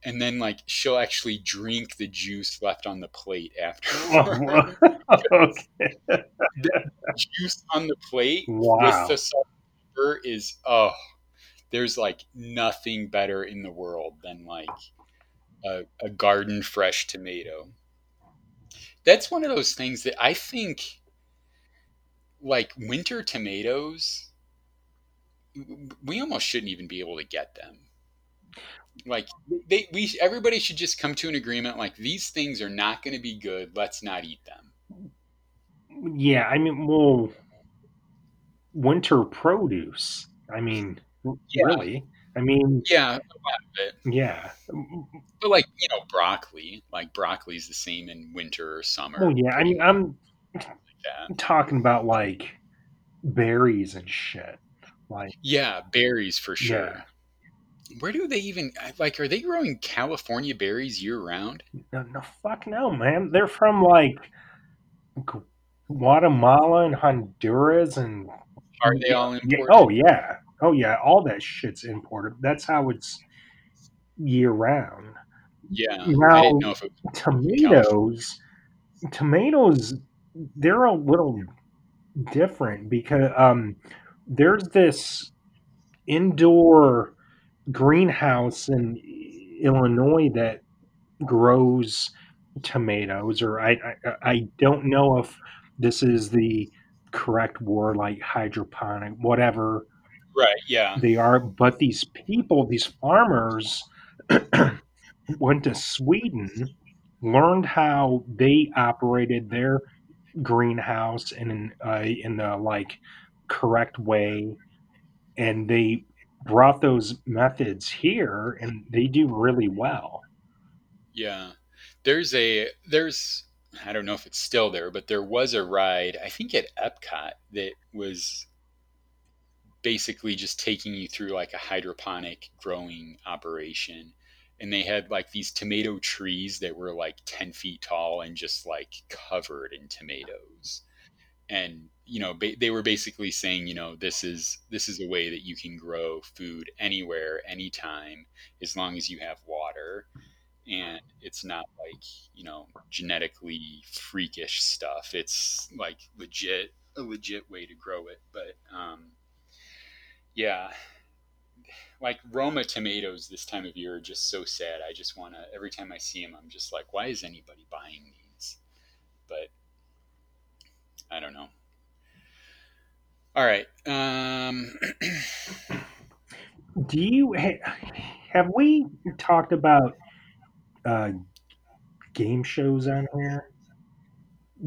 And then like she'll actually drink the juice left on the plate after. [LAUGHS] Oh, [LAUGHS] okay. [LAUGHS] juice on the plate Wow. with the salt and pepper is oh there's like nothing better in the world than like a, a garden fresh tomato that's one of those things that i think like winter tomatoes we almost shouldn't even be able to get them like they we everybody should just come to an agreement like these things are not going to be good let's not eat them Yeah, I mean, well, winter produce. I mean, Yeah. really? I mean, Yeah, a lot of it. yeah. But like you know, broccoli. Like broccoli's the same in winter or summer. Well, yeah. I mean, I'm, like that. talking about like berries and shit. Like, Yeah, berries for sure. yeah. Where do they even uh, like? Are they growing California berries year round? No, no, fuck no, man. They're from like Guatemala and Honduras and Are they all imported? oh yeah, oh yeah. All that shit's imported. That's how it's year round. Yeah, I Now, didn't know if it was California. tomatoes, tomatoes, they're a little different because um, there's this indoor greenhouse in Illinois that grows tomatoes, or I, I, I don't know if this is the correct word, like hydroponic, whatever Right. Yeah. they are. But these people, these farmers, [CLEARS THROAT] went to Sweden, learned how they operated their greenhouse in uh, in the like correct way, and they brought those methods here, and they do really well. Yeah. There's a there's I don't know if it's still there, but there was a ride I think at Epcot that was basically just taking you through like a hydroponic growing operation. And they had like these tomato trees that were like 10 feet tall and just like covered in tomatoes. And, you know, ba- they were basically saying, you know, this is this is a way that you can grow food anywhere, anytime, as long as you have water and it's not like you know genetically freakish stuff it's like legit a legit way to grow it but um yeah. Like roma tomatoes this time of year are just so sad. I just want to every time i see them i'm just like why is anybody buying these? But i don't know. All right um Do you have we talked about uh, game shows on here?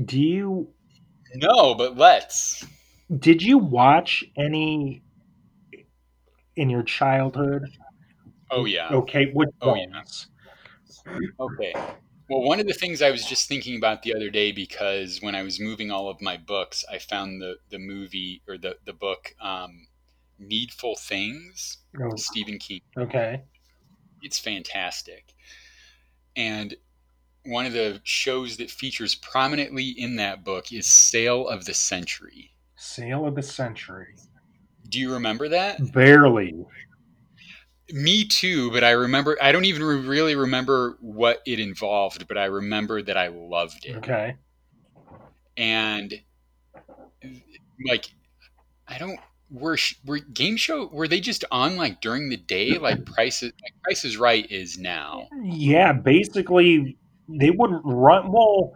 Do you no but let's. Did you watch any in your childhood? oh yeah Okay, which Oh, yeah. ones? Okay. Well, one of the things I was just thinking about the other day because when I was moving all of my books, I found the the movie or the the book um, Needful Things, Oh, Stephen King. okay. It's fantastic. And one of the shows that features prominently in that book is Sale of the Century. Sale of the Century. Do you remember that? Barely. Me too, but I remember I don't even re- really remember what it involved, but I remember that I loved it. Okay. and like I don't were were game show were they just on like during the day mm-hmm. like prices like Price is Right is now Yeah, basically they would run well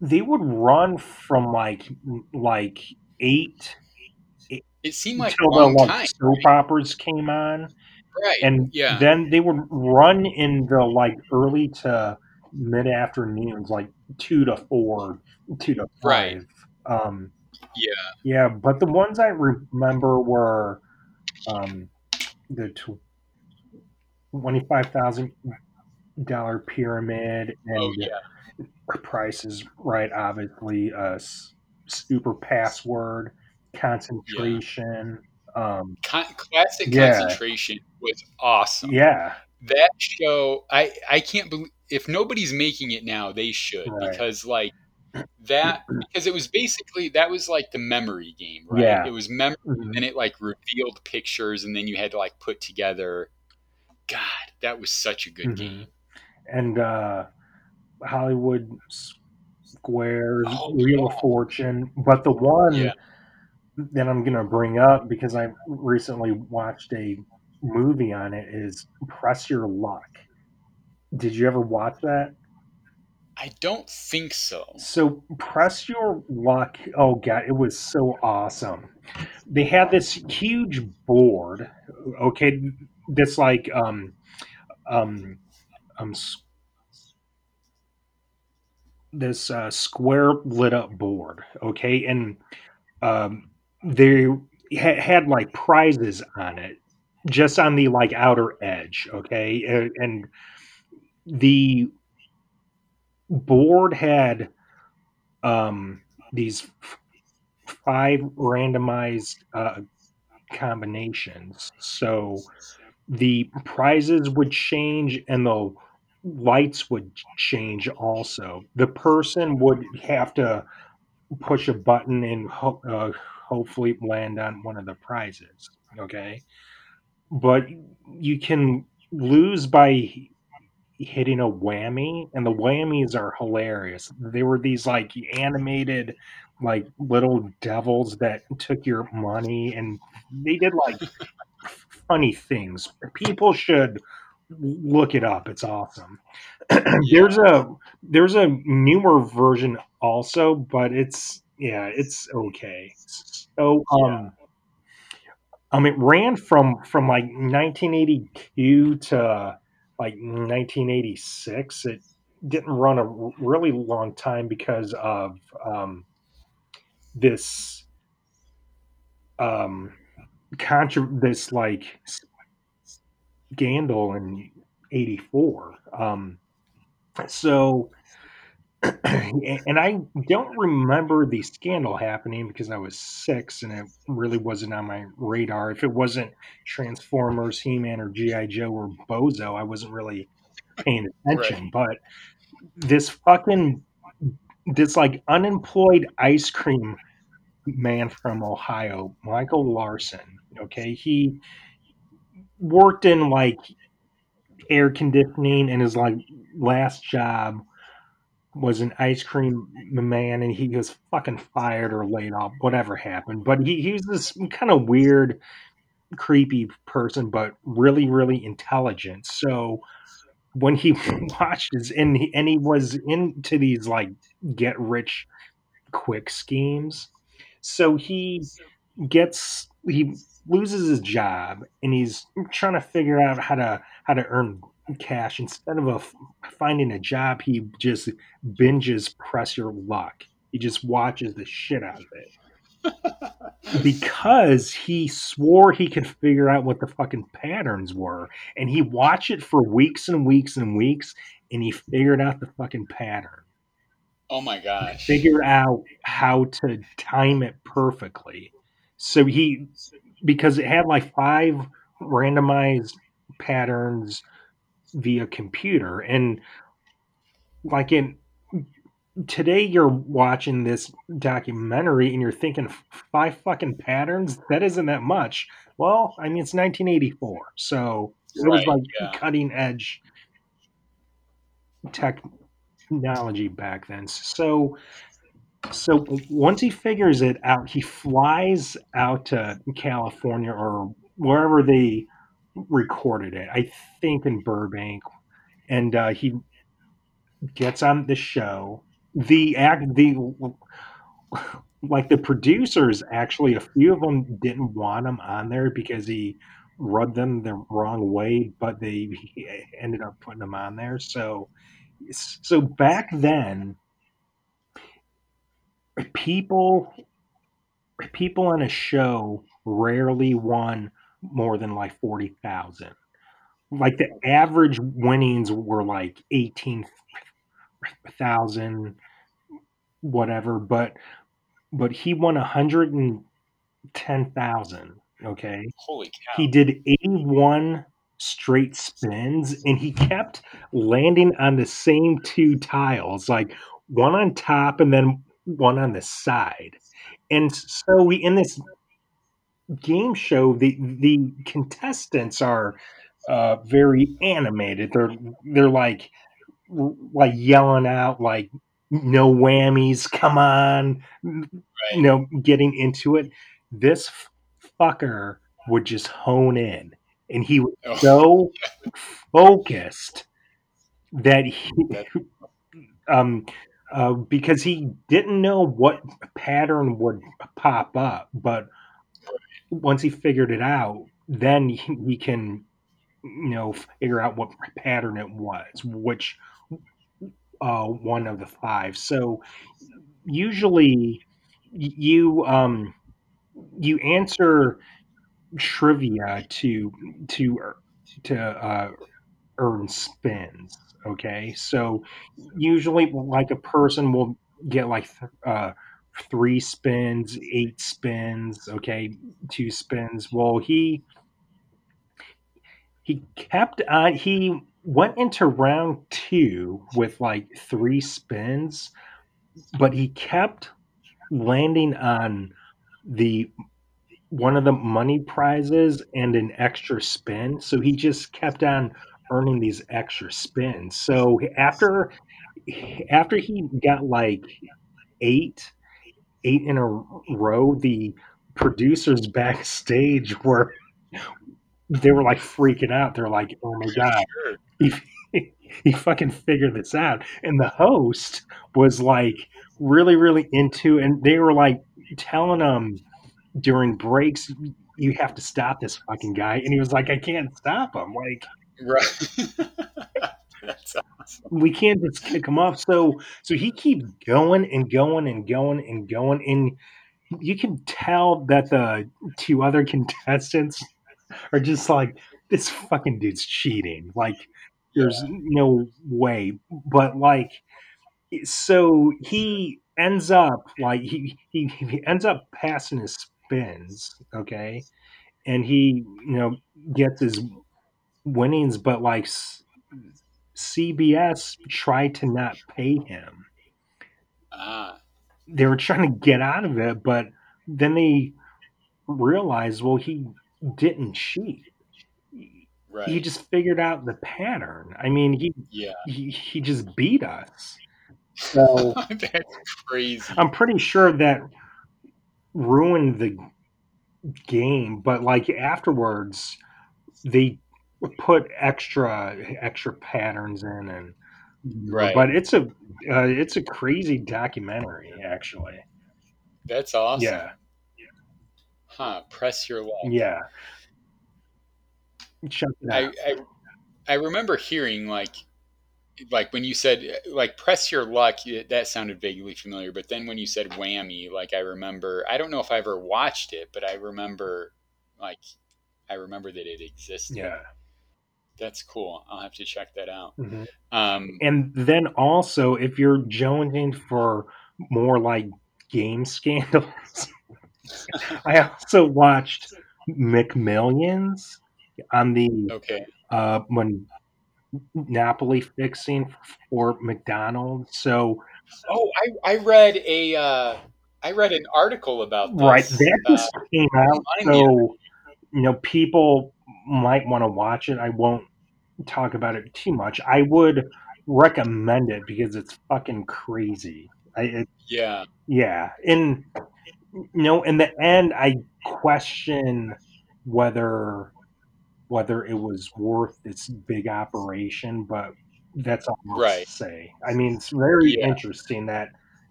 they would run from like like 8 it seemed like until the like time soap operas came on right and yeah. then they would run in the like early to mid afternoons like 2 to 4 2 to 5 Right. um yeah. yeah but the ones i remember were um the tw- $25000 pyramid and oh yeah prices right obviously uh super password concentration um Con- classic Yeah. concentration was awesome yeah that show I I can't believe if nobody's making it now they should Right. because like that because it was basically that was like the memory game right Yeah. it was memory Mhm. and it like revealed pictures and then you had to like put together god that was such a good Mhm. game and uh hollywood squares Oh, wheel of fortune but the one Yeah. That i'm gonna bring up because i recently watched a movie on it is press your luck did you ever watch that i don't think so So press your luck. Oh god, it was so awesome. They had this huge board. Okay, this like um um um this uh, square lit up board, okay, and um, they ha- had like prizes on it, just on the like outer edge, okay, and, the board had um, these five randomized uh, combinations, so the prizes would change and the lights would change also. The person would have to push a button and uh, hopefully land on one of the prizes. Okay. But you can lose by hitting a whammy, and the whammies are hilarious. They were these like animated, like little devils that took your money and they did like funny things. People should look it up. It's awesome. [CLEARS THROAT] there's a there's a newer version also, but it's yeah, it's okay. So um um it ran from from like 1982 to like 1986. It didn't run a really long time because of um this um contra- this like scandal in 84 um so [CLEARS THROAT] and I don't remember the scandal happening because I was six and it really wasn't on my radar. If it wasn't Transformers, He Man, or G.I. Joe or Bozo, I wasn't really paying [LAUGHS] attention. Right. But this fucking, this like unemployed ice cream man from Ohio, Michael Larson, okay, he worked in like air conditioning and his like last job was an ice cream man and he was fucking fired or laid off, whatever happened. But he, he was this kind of weird, creepy person, but really, really intelligent. So when he [LAUGHS] watched his and he, and he was into these like get rich quick schemes. So he gets he loses his job and he's trying to figure out how to how to earn cash. Instead of a, finding a job he just binges press your luck he just watches the shit out of it. [LAUGHS] Because he swore he could figure out what the fucking patterns were and he watched it for weeks and weeks and weeks and he figured out the fucking pattern. Oh my gosh. Figure out how to time it perfectly. So he because it had like five randomized patterns via computer. And like in today you're watching this documentary and you're thinking five fucking patterns? That isn't that much. Well i mean it's 1984 so it right, was like yeah. cutting edge technology back then. So so once he figures it out he flies out to california or wherever they recorded it. I think in Burbank, and uh, he gets on the show. The act the like the producers actually a few of them didn't want him on there because he rubbed them the wrong way, but they ended up putting him on there. So so back then people people on a show rarely won more than like 40,000. Like the average winnings were like 18,000 whatever, but but he won 110,000, okay? Holy cow. He did 81 straight spins and he kept landing on the same two tiles, like one on top and then one on the side. And so we in this game show, the the contestants are uh, very animated. They're they're like like yelling out like no whammies, come on, right. you know, getting into it. This fucker would just hone in, and he was oh. so focused that he [LAUGHS] um uh, because he didn't know what pattern would pop up, but once he figured it out, then he, he can, you know, figure out what pattern it was, which uh, one of the five. So usually you um, you answer trivia to to to uh, earn spins. Okay, so usually like a person will get like uh, three spins, eight spins. Okay, two spins. Well, he he kept on. He went into round two with like three spins, but he kept landing on the one of the money prizes and an extra spin. So he just kept on earning these extra spins. So after after he got like eight eight in a row, the producers backstage were they were like freaking out. They're like, "Oh my god, he, [LAUGHS] he fucking figured this out." And the host was like really, really into, and they were like telling him during breaks, "You have to stop this fucking guy," and he was like, "I can't stop him." Like, right. [LAUGHS] That's awesome. We can't just kick him off. So, so he keeps going and going and going and going, and you can tell that the two other contestants are just like, this fucking dude's cheating. Like, there's yeah. no way. But like, so he ends up like he, he he ends up passing his spins, okay, and he you know gets his winnings, but like CBS tried to not pay him. Ah. They were trying to get out of it, but then they realized, well, he didn't cheat. Right. He just figured out the pattern. I mean, he yeah he, he just beat us. So [LAUGHS] that's crazy. I'm pretty sure that ruined the game, but like afterwards, they put extra extra patterns in and right. But it's a uh, it's a crazy documentary, actually. That's awesome. Yeah. Huh. Press your luck. Yeah. I, I I remember hearing like like when you said like press your luck that sounded vaguely familiar but then when you said whammy like i remember i don't know if i ever watched it but i remember like i remember that it existed yeah that's cool. I'll have to check that out. Mm-hmm. Um, and then also, if you're jonesing for more like game [LAUGHS] scandals, I also watched McMillions on the okay uh, when Napoli fixing for McDonald's. So, oh, I, I read a uh, I read an article about this. right that just uh, came out. So you know, people might want to watch it. I won't talk about it too much. I would recommend it because it's fucking crazy. I, it, yeah, yeah, and you know, in the end, I question whether whether it was worth this big operation, but that's all I'll right. say. I mean, it's very yeah. interesting that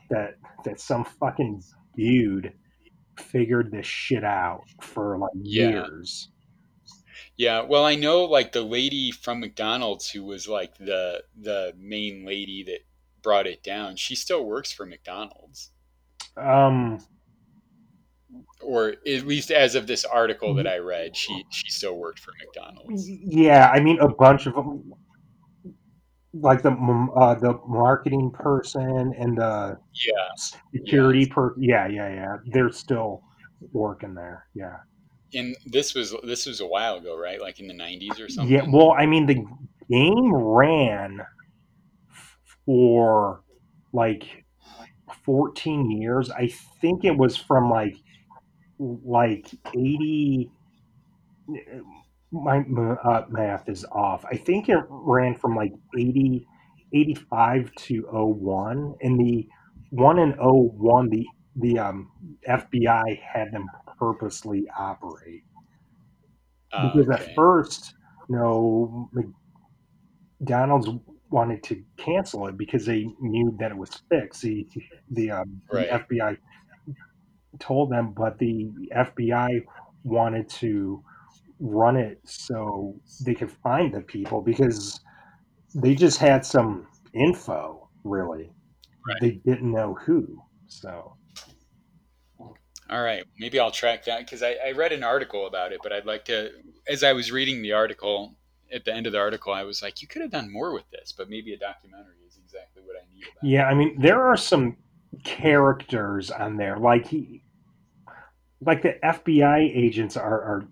that that some fucking dude figured this shit out for like yeah. years. Yeah, well, I know like the lady from McDonald's who was like the the main lady that brought it down. She still works for McDonald's. Um or at least as of this article that I read, she she still worked for McDonald's. Yeah, I mean a bunch of them like the uh, the marketing person and the yeah security yeah. per yeah yeah yeah they're still working there yeah and this was this was a while ago right like in the 90s or something yeah well i mean the game ran for like 14 years i think it was from like like 80 my uh, math is off. I think it ran from like 80, 85 to 01. And the one in 01, the, the um, FBI had them purposely operate. Uh, because okay. at first, you know, McDonald's wanted to cancel it because they knew that it was fixed. The, the, um, right. the FBI told them, but the FBI wanted to run it so they could find the people because they just had some info really. Right. They didn't know who. So All right, maybe I'll track that because I, I read an article about it, but I'd like to. As I was reading the article, at the end of the article, I was like, you could have done more with this, but maybe a documentary is exactly what I need. About yeah, I mean, there are some characters on there, like he, like the FBI agents are, are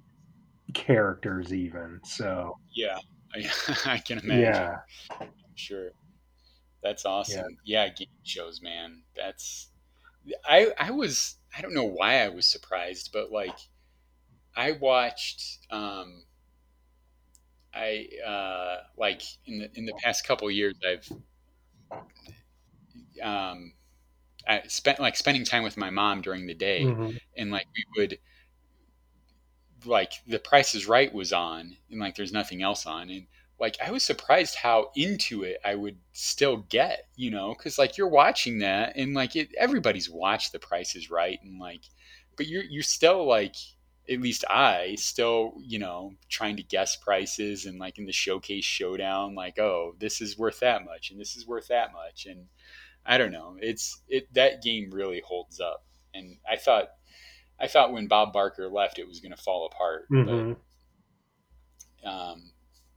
characters even. So Yeah, I, [LAUGHS] I can imagine. yeah, I'm sure. That's awesome. Yeah. game shows, man. That's I I was I don't know why I was surprised, but like I watched um I uh like in the in the past couple years I've um I spent like spending time with my mom during the day Mhm. and like we would like the price is right was on and like there's nothing else on and like i was surprised how into it i would still get you know because like you're watching that and like it, everybody's watched the price is right and like but you're you're still like at least i still you know trying to guess prices and like in the showcase showdown like oh this is worth that much and this is worth that much and i don't know it's it that game really holds up and i thought I thought when Bob Barker left, it was going to fall apart. Mhm. But um,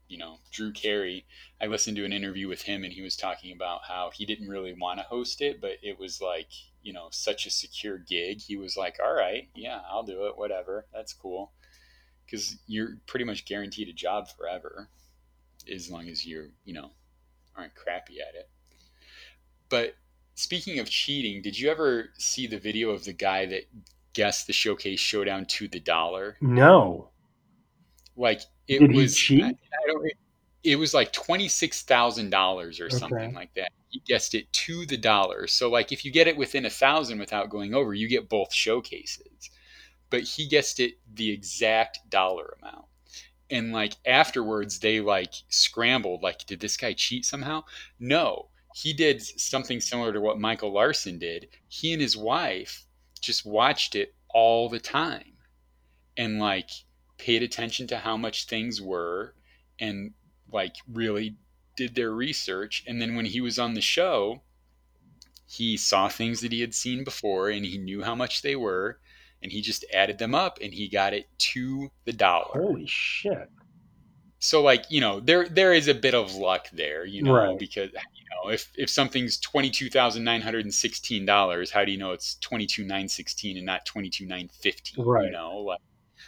you know, Drew Carey, I listened to an interview with him, and he was talking about how he didn't really want to host it, but it was like you know such a secure gig. He was like, "All right, yeah, I'll do it. Whatever, that's cool," because you're pretty much guaranteed a job forever, as long as you're you know aren't crappy at it. But speaking of cheating, did you ever see the video of the guy that guessed the showcase showdown to the dollar? No. Like it Did he was cheat? I, I don't, it was like twenty six thousand dollars or Okay. something like that. He guessed it to the dollar. So like if you get it within a thousand without going over, you get both showcases. But he guessed it the exact dollar amount. And like afterwards they like scrambled, like, did this guy cheat somehow? No. He did something similar to what Michael Larson did. He and his wife just watched it all the time and like paid attention to how much things were and like really did their research and then when he was on the show he saw things that he had seen before and he knew how much they were and he just added them up and he got it to the dollar Holy shit. so like you know there there is a bit of luck there you know Right. because you know if if something's twenty two thousand nine hundred and sixteen dollars how do you know it's twenty two nine sixteen and not twenty two nine fifteen Right. you know like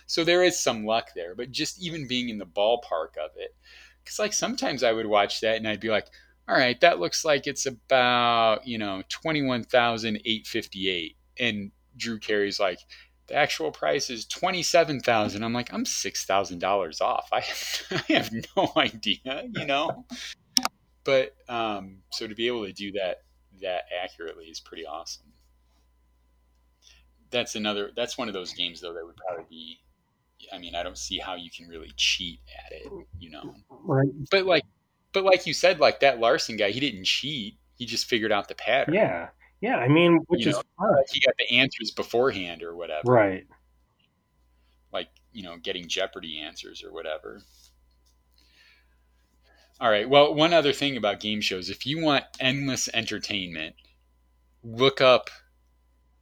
so there is some luck there but just even being in the ballpark of it because like sometimes i would watch that and i'd be like all right that looks like it's about you know twenty one thousand eight fifty eight and drew carey's like the actual price is twenty seven thousand. I'm like, I'm six thousand dollars off. I [LAUGHS] I have no idea, you know. But um, so to be able to do that that accurately is pretty awesome. That's another. That's one of those games though that would probably be. I mean, I don't see how you can really cheat at it, you know. Right. But like, but like you said, like that Larson guy, he didn't cheat. He just figured out the pattern. Yeah. Yeah. I mean, which You is know. He got the answers beforehand or whatever. Right. like you know getting jeopardy answers or whatever all right well one other thing about game shows if you want endless entertainment look up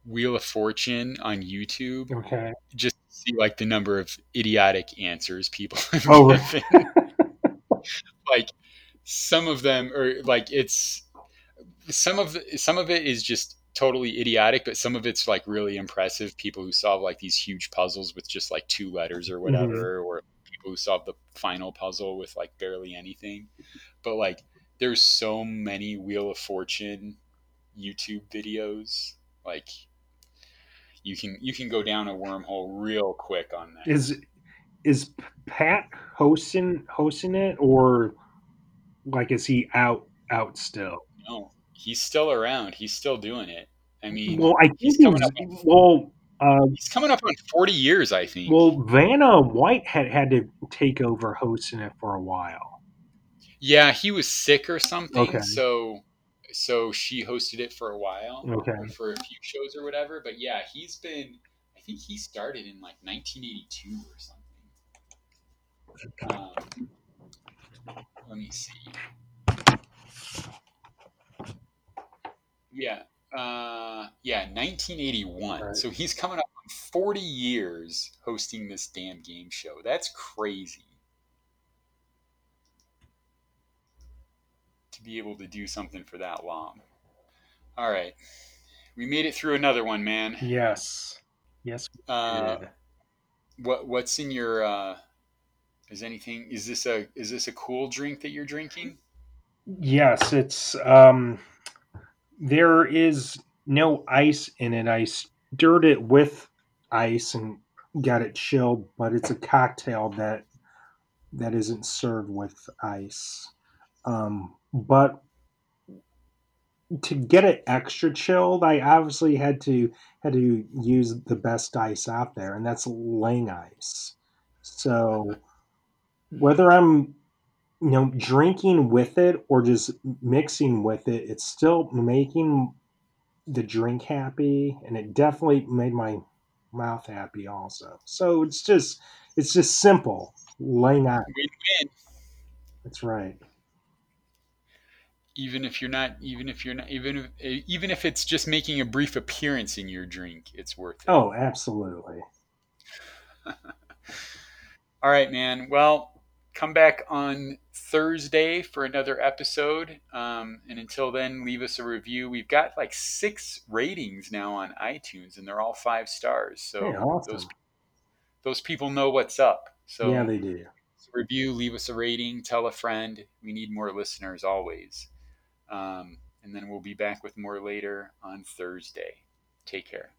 wheel of fortune on youtube Okay. just see like the number of idiotic answers people [LAUGHS] have Oh, given. [LAUGHS] like some of them are like it's some of the, some of it is just totally idiotic but some of it's like really impressive. People who solve like these huge puzzles with just like two letters or mm-hmm. whatever or people who solve the final puzzle with like barely anything. But like there's so many wheel of fortune youtube videos like you can you can go down a wormhole real quick on that Is is Pat hosting hosting it or like is he out out still? no he's still around he's still doing it i mean Well, I think he's coming was, up on- well uh, he's coming up on 40 years i think well Vanna White had had to take over hosting it for a while. Yeah, he was sick or something. Okay. So so she hosted it for a while. Okay. For a few shows or whatever. But yeah, he's been I think he started in like 1982 or something. Um, let me see. Yeah. Uh, yeah, 1981. Right. So he's coming up on 40 years hosting this damn game show. That's crazy. To be able to do something for that long. All right. We made it through another one, man. Yes. Yes. we Uh, did. what what's in your uh is anything is this a is this a cool drink that you're drinking? Yes, it's um there is no ice in it. I stirred it with ice and got it chilled, but it's a cocktail that that isn't served with ice. Um, but to get it extra chilled, I obviously had to had to use the best ice out there, and that's Lang ice. So whether I'm you know drinking with it or just mixing with it, it's still making the drink happy, and it definitely made my mouth happy also. So it's just it's just simple. Lang ice. Win-win. That's right. Even if you're not even if you're not even if even if it's just making a brief appearance in your drink, it's worth it. Oh, absolutely. [LAUGHS] All right, man. Well, come back on Thursday for another episode. Um, and until then, leave us a review. We've got like six ratings now on iTunes, and they're all five stars. So Hey, awesome. those those people know what's up. So yeah, they do. review, leave us a rating, tell a friend. We need more listeners always. Um, and then we'll be back with more later on Thursday. Take care.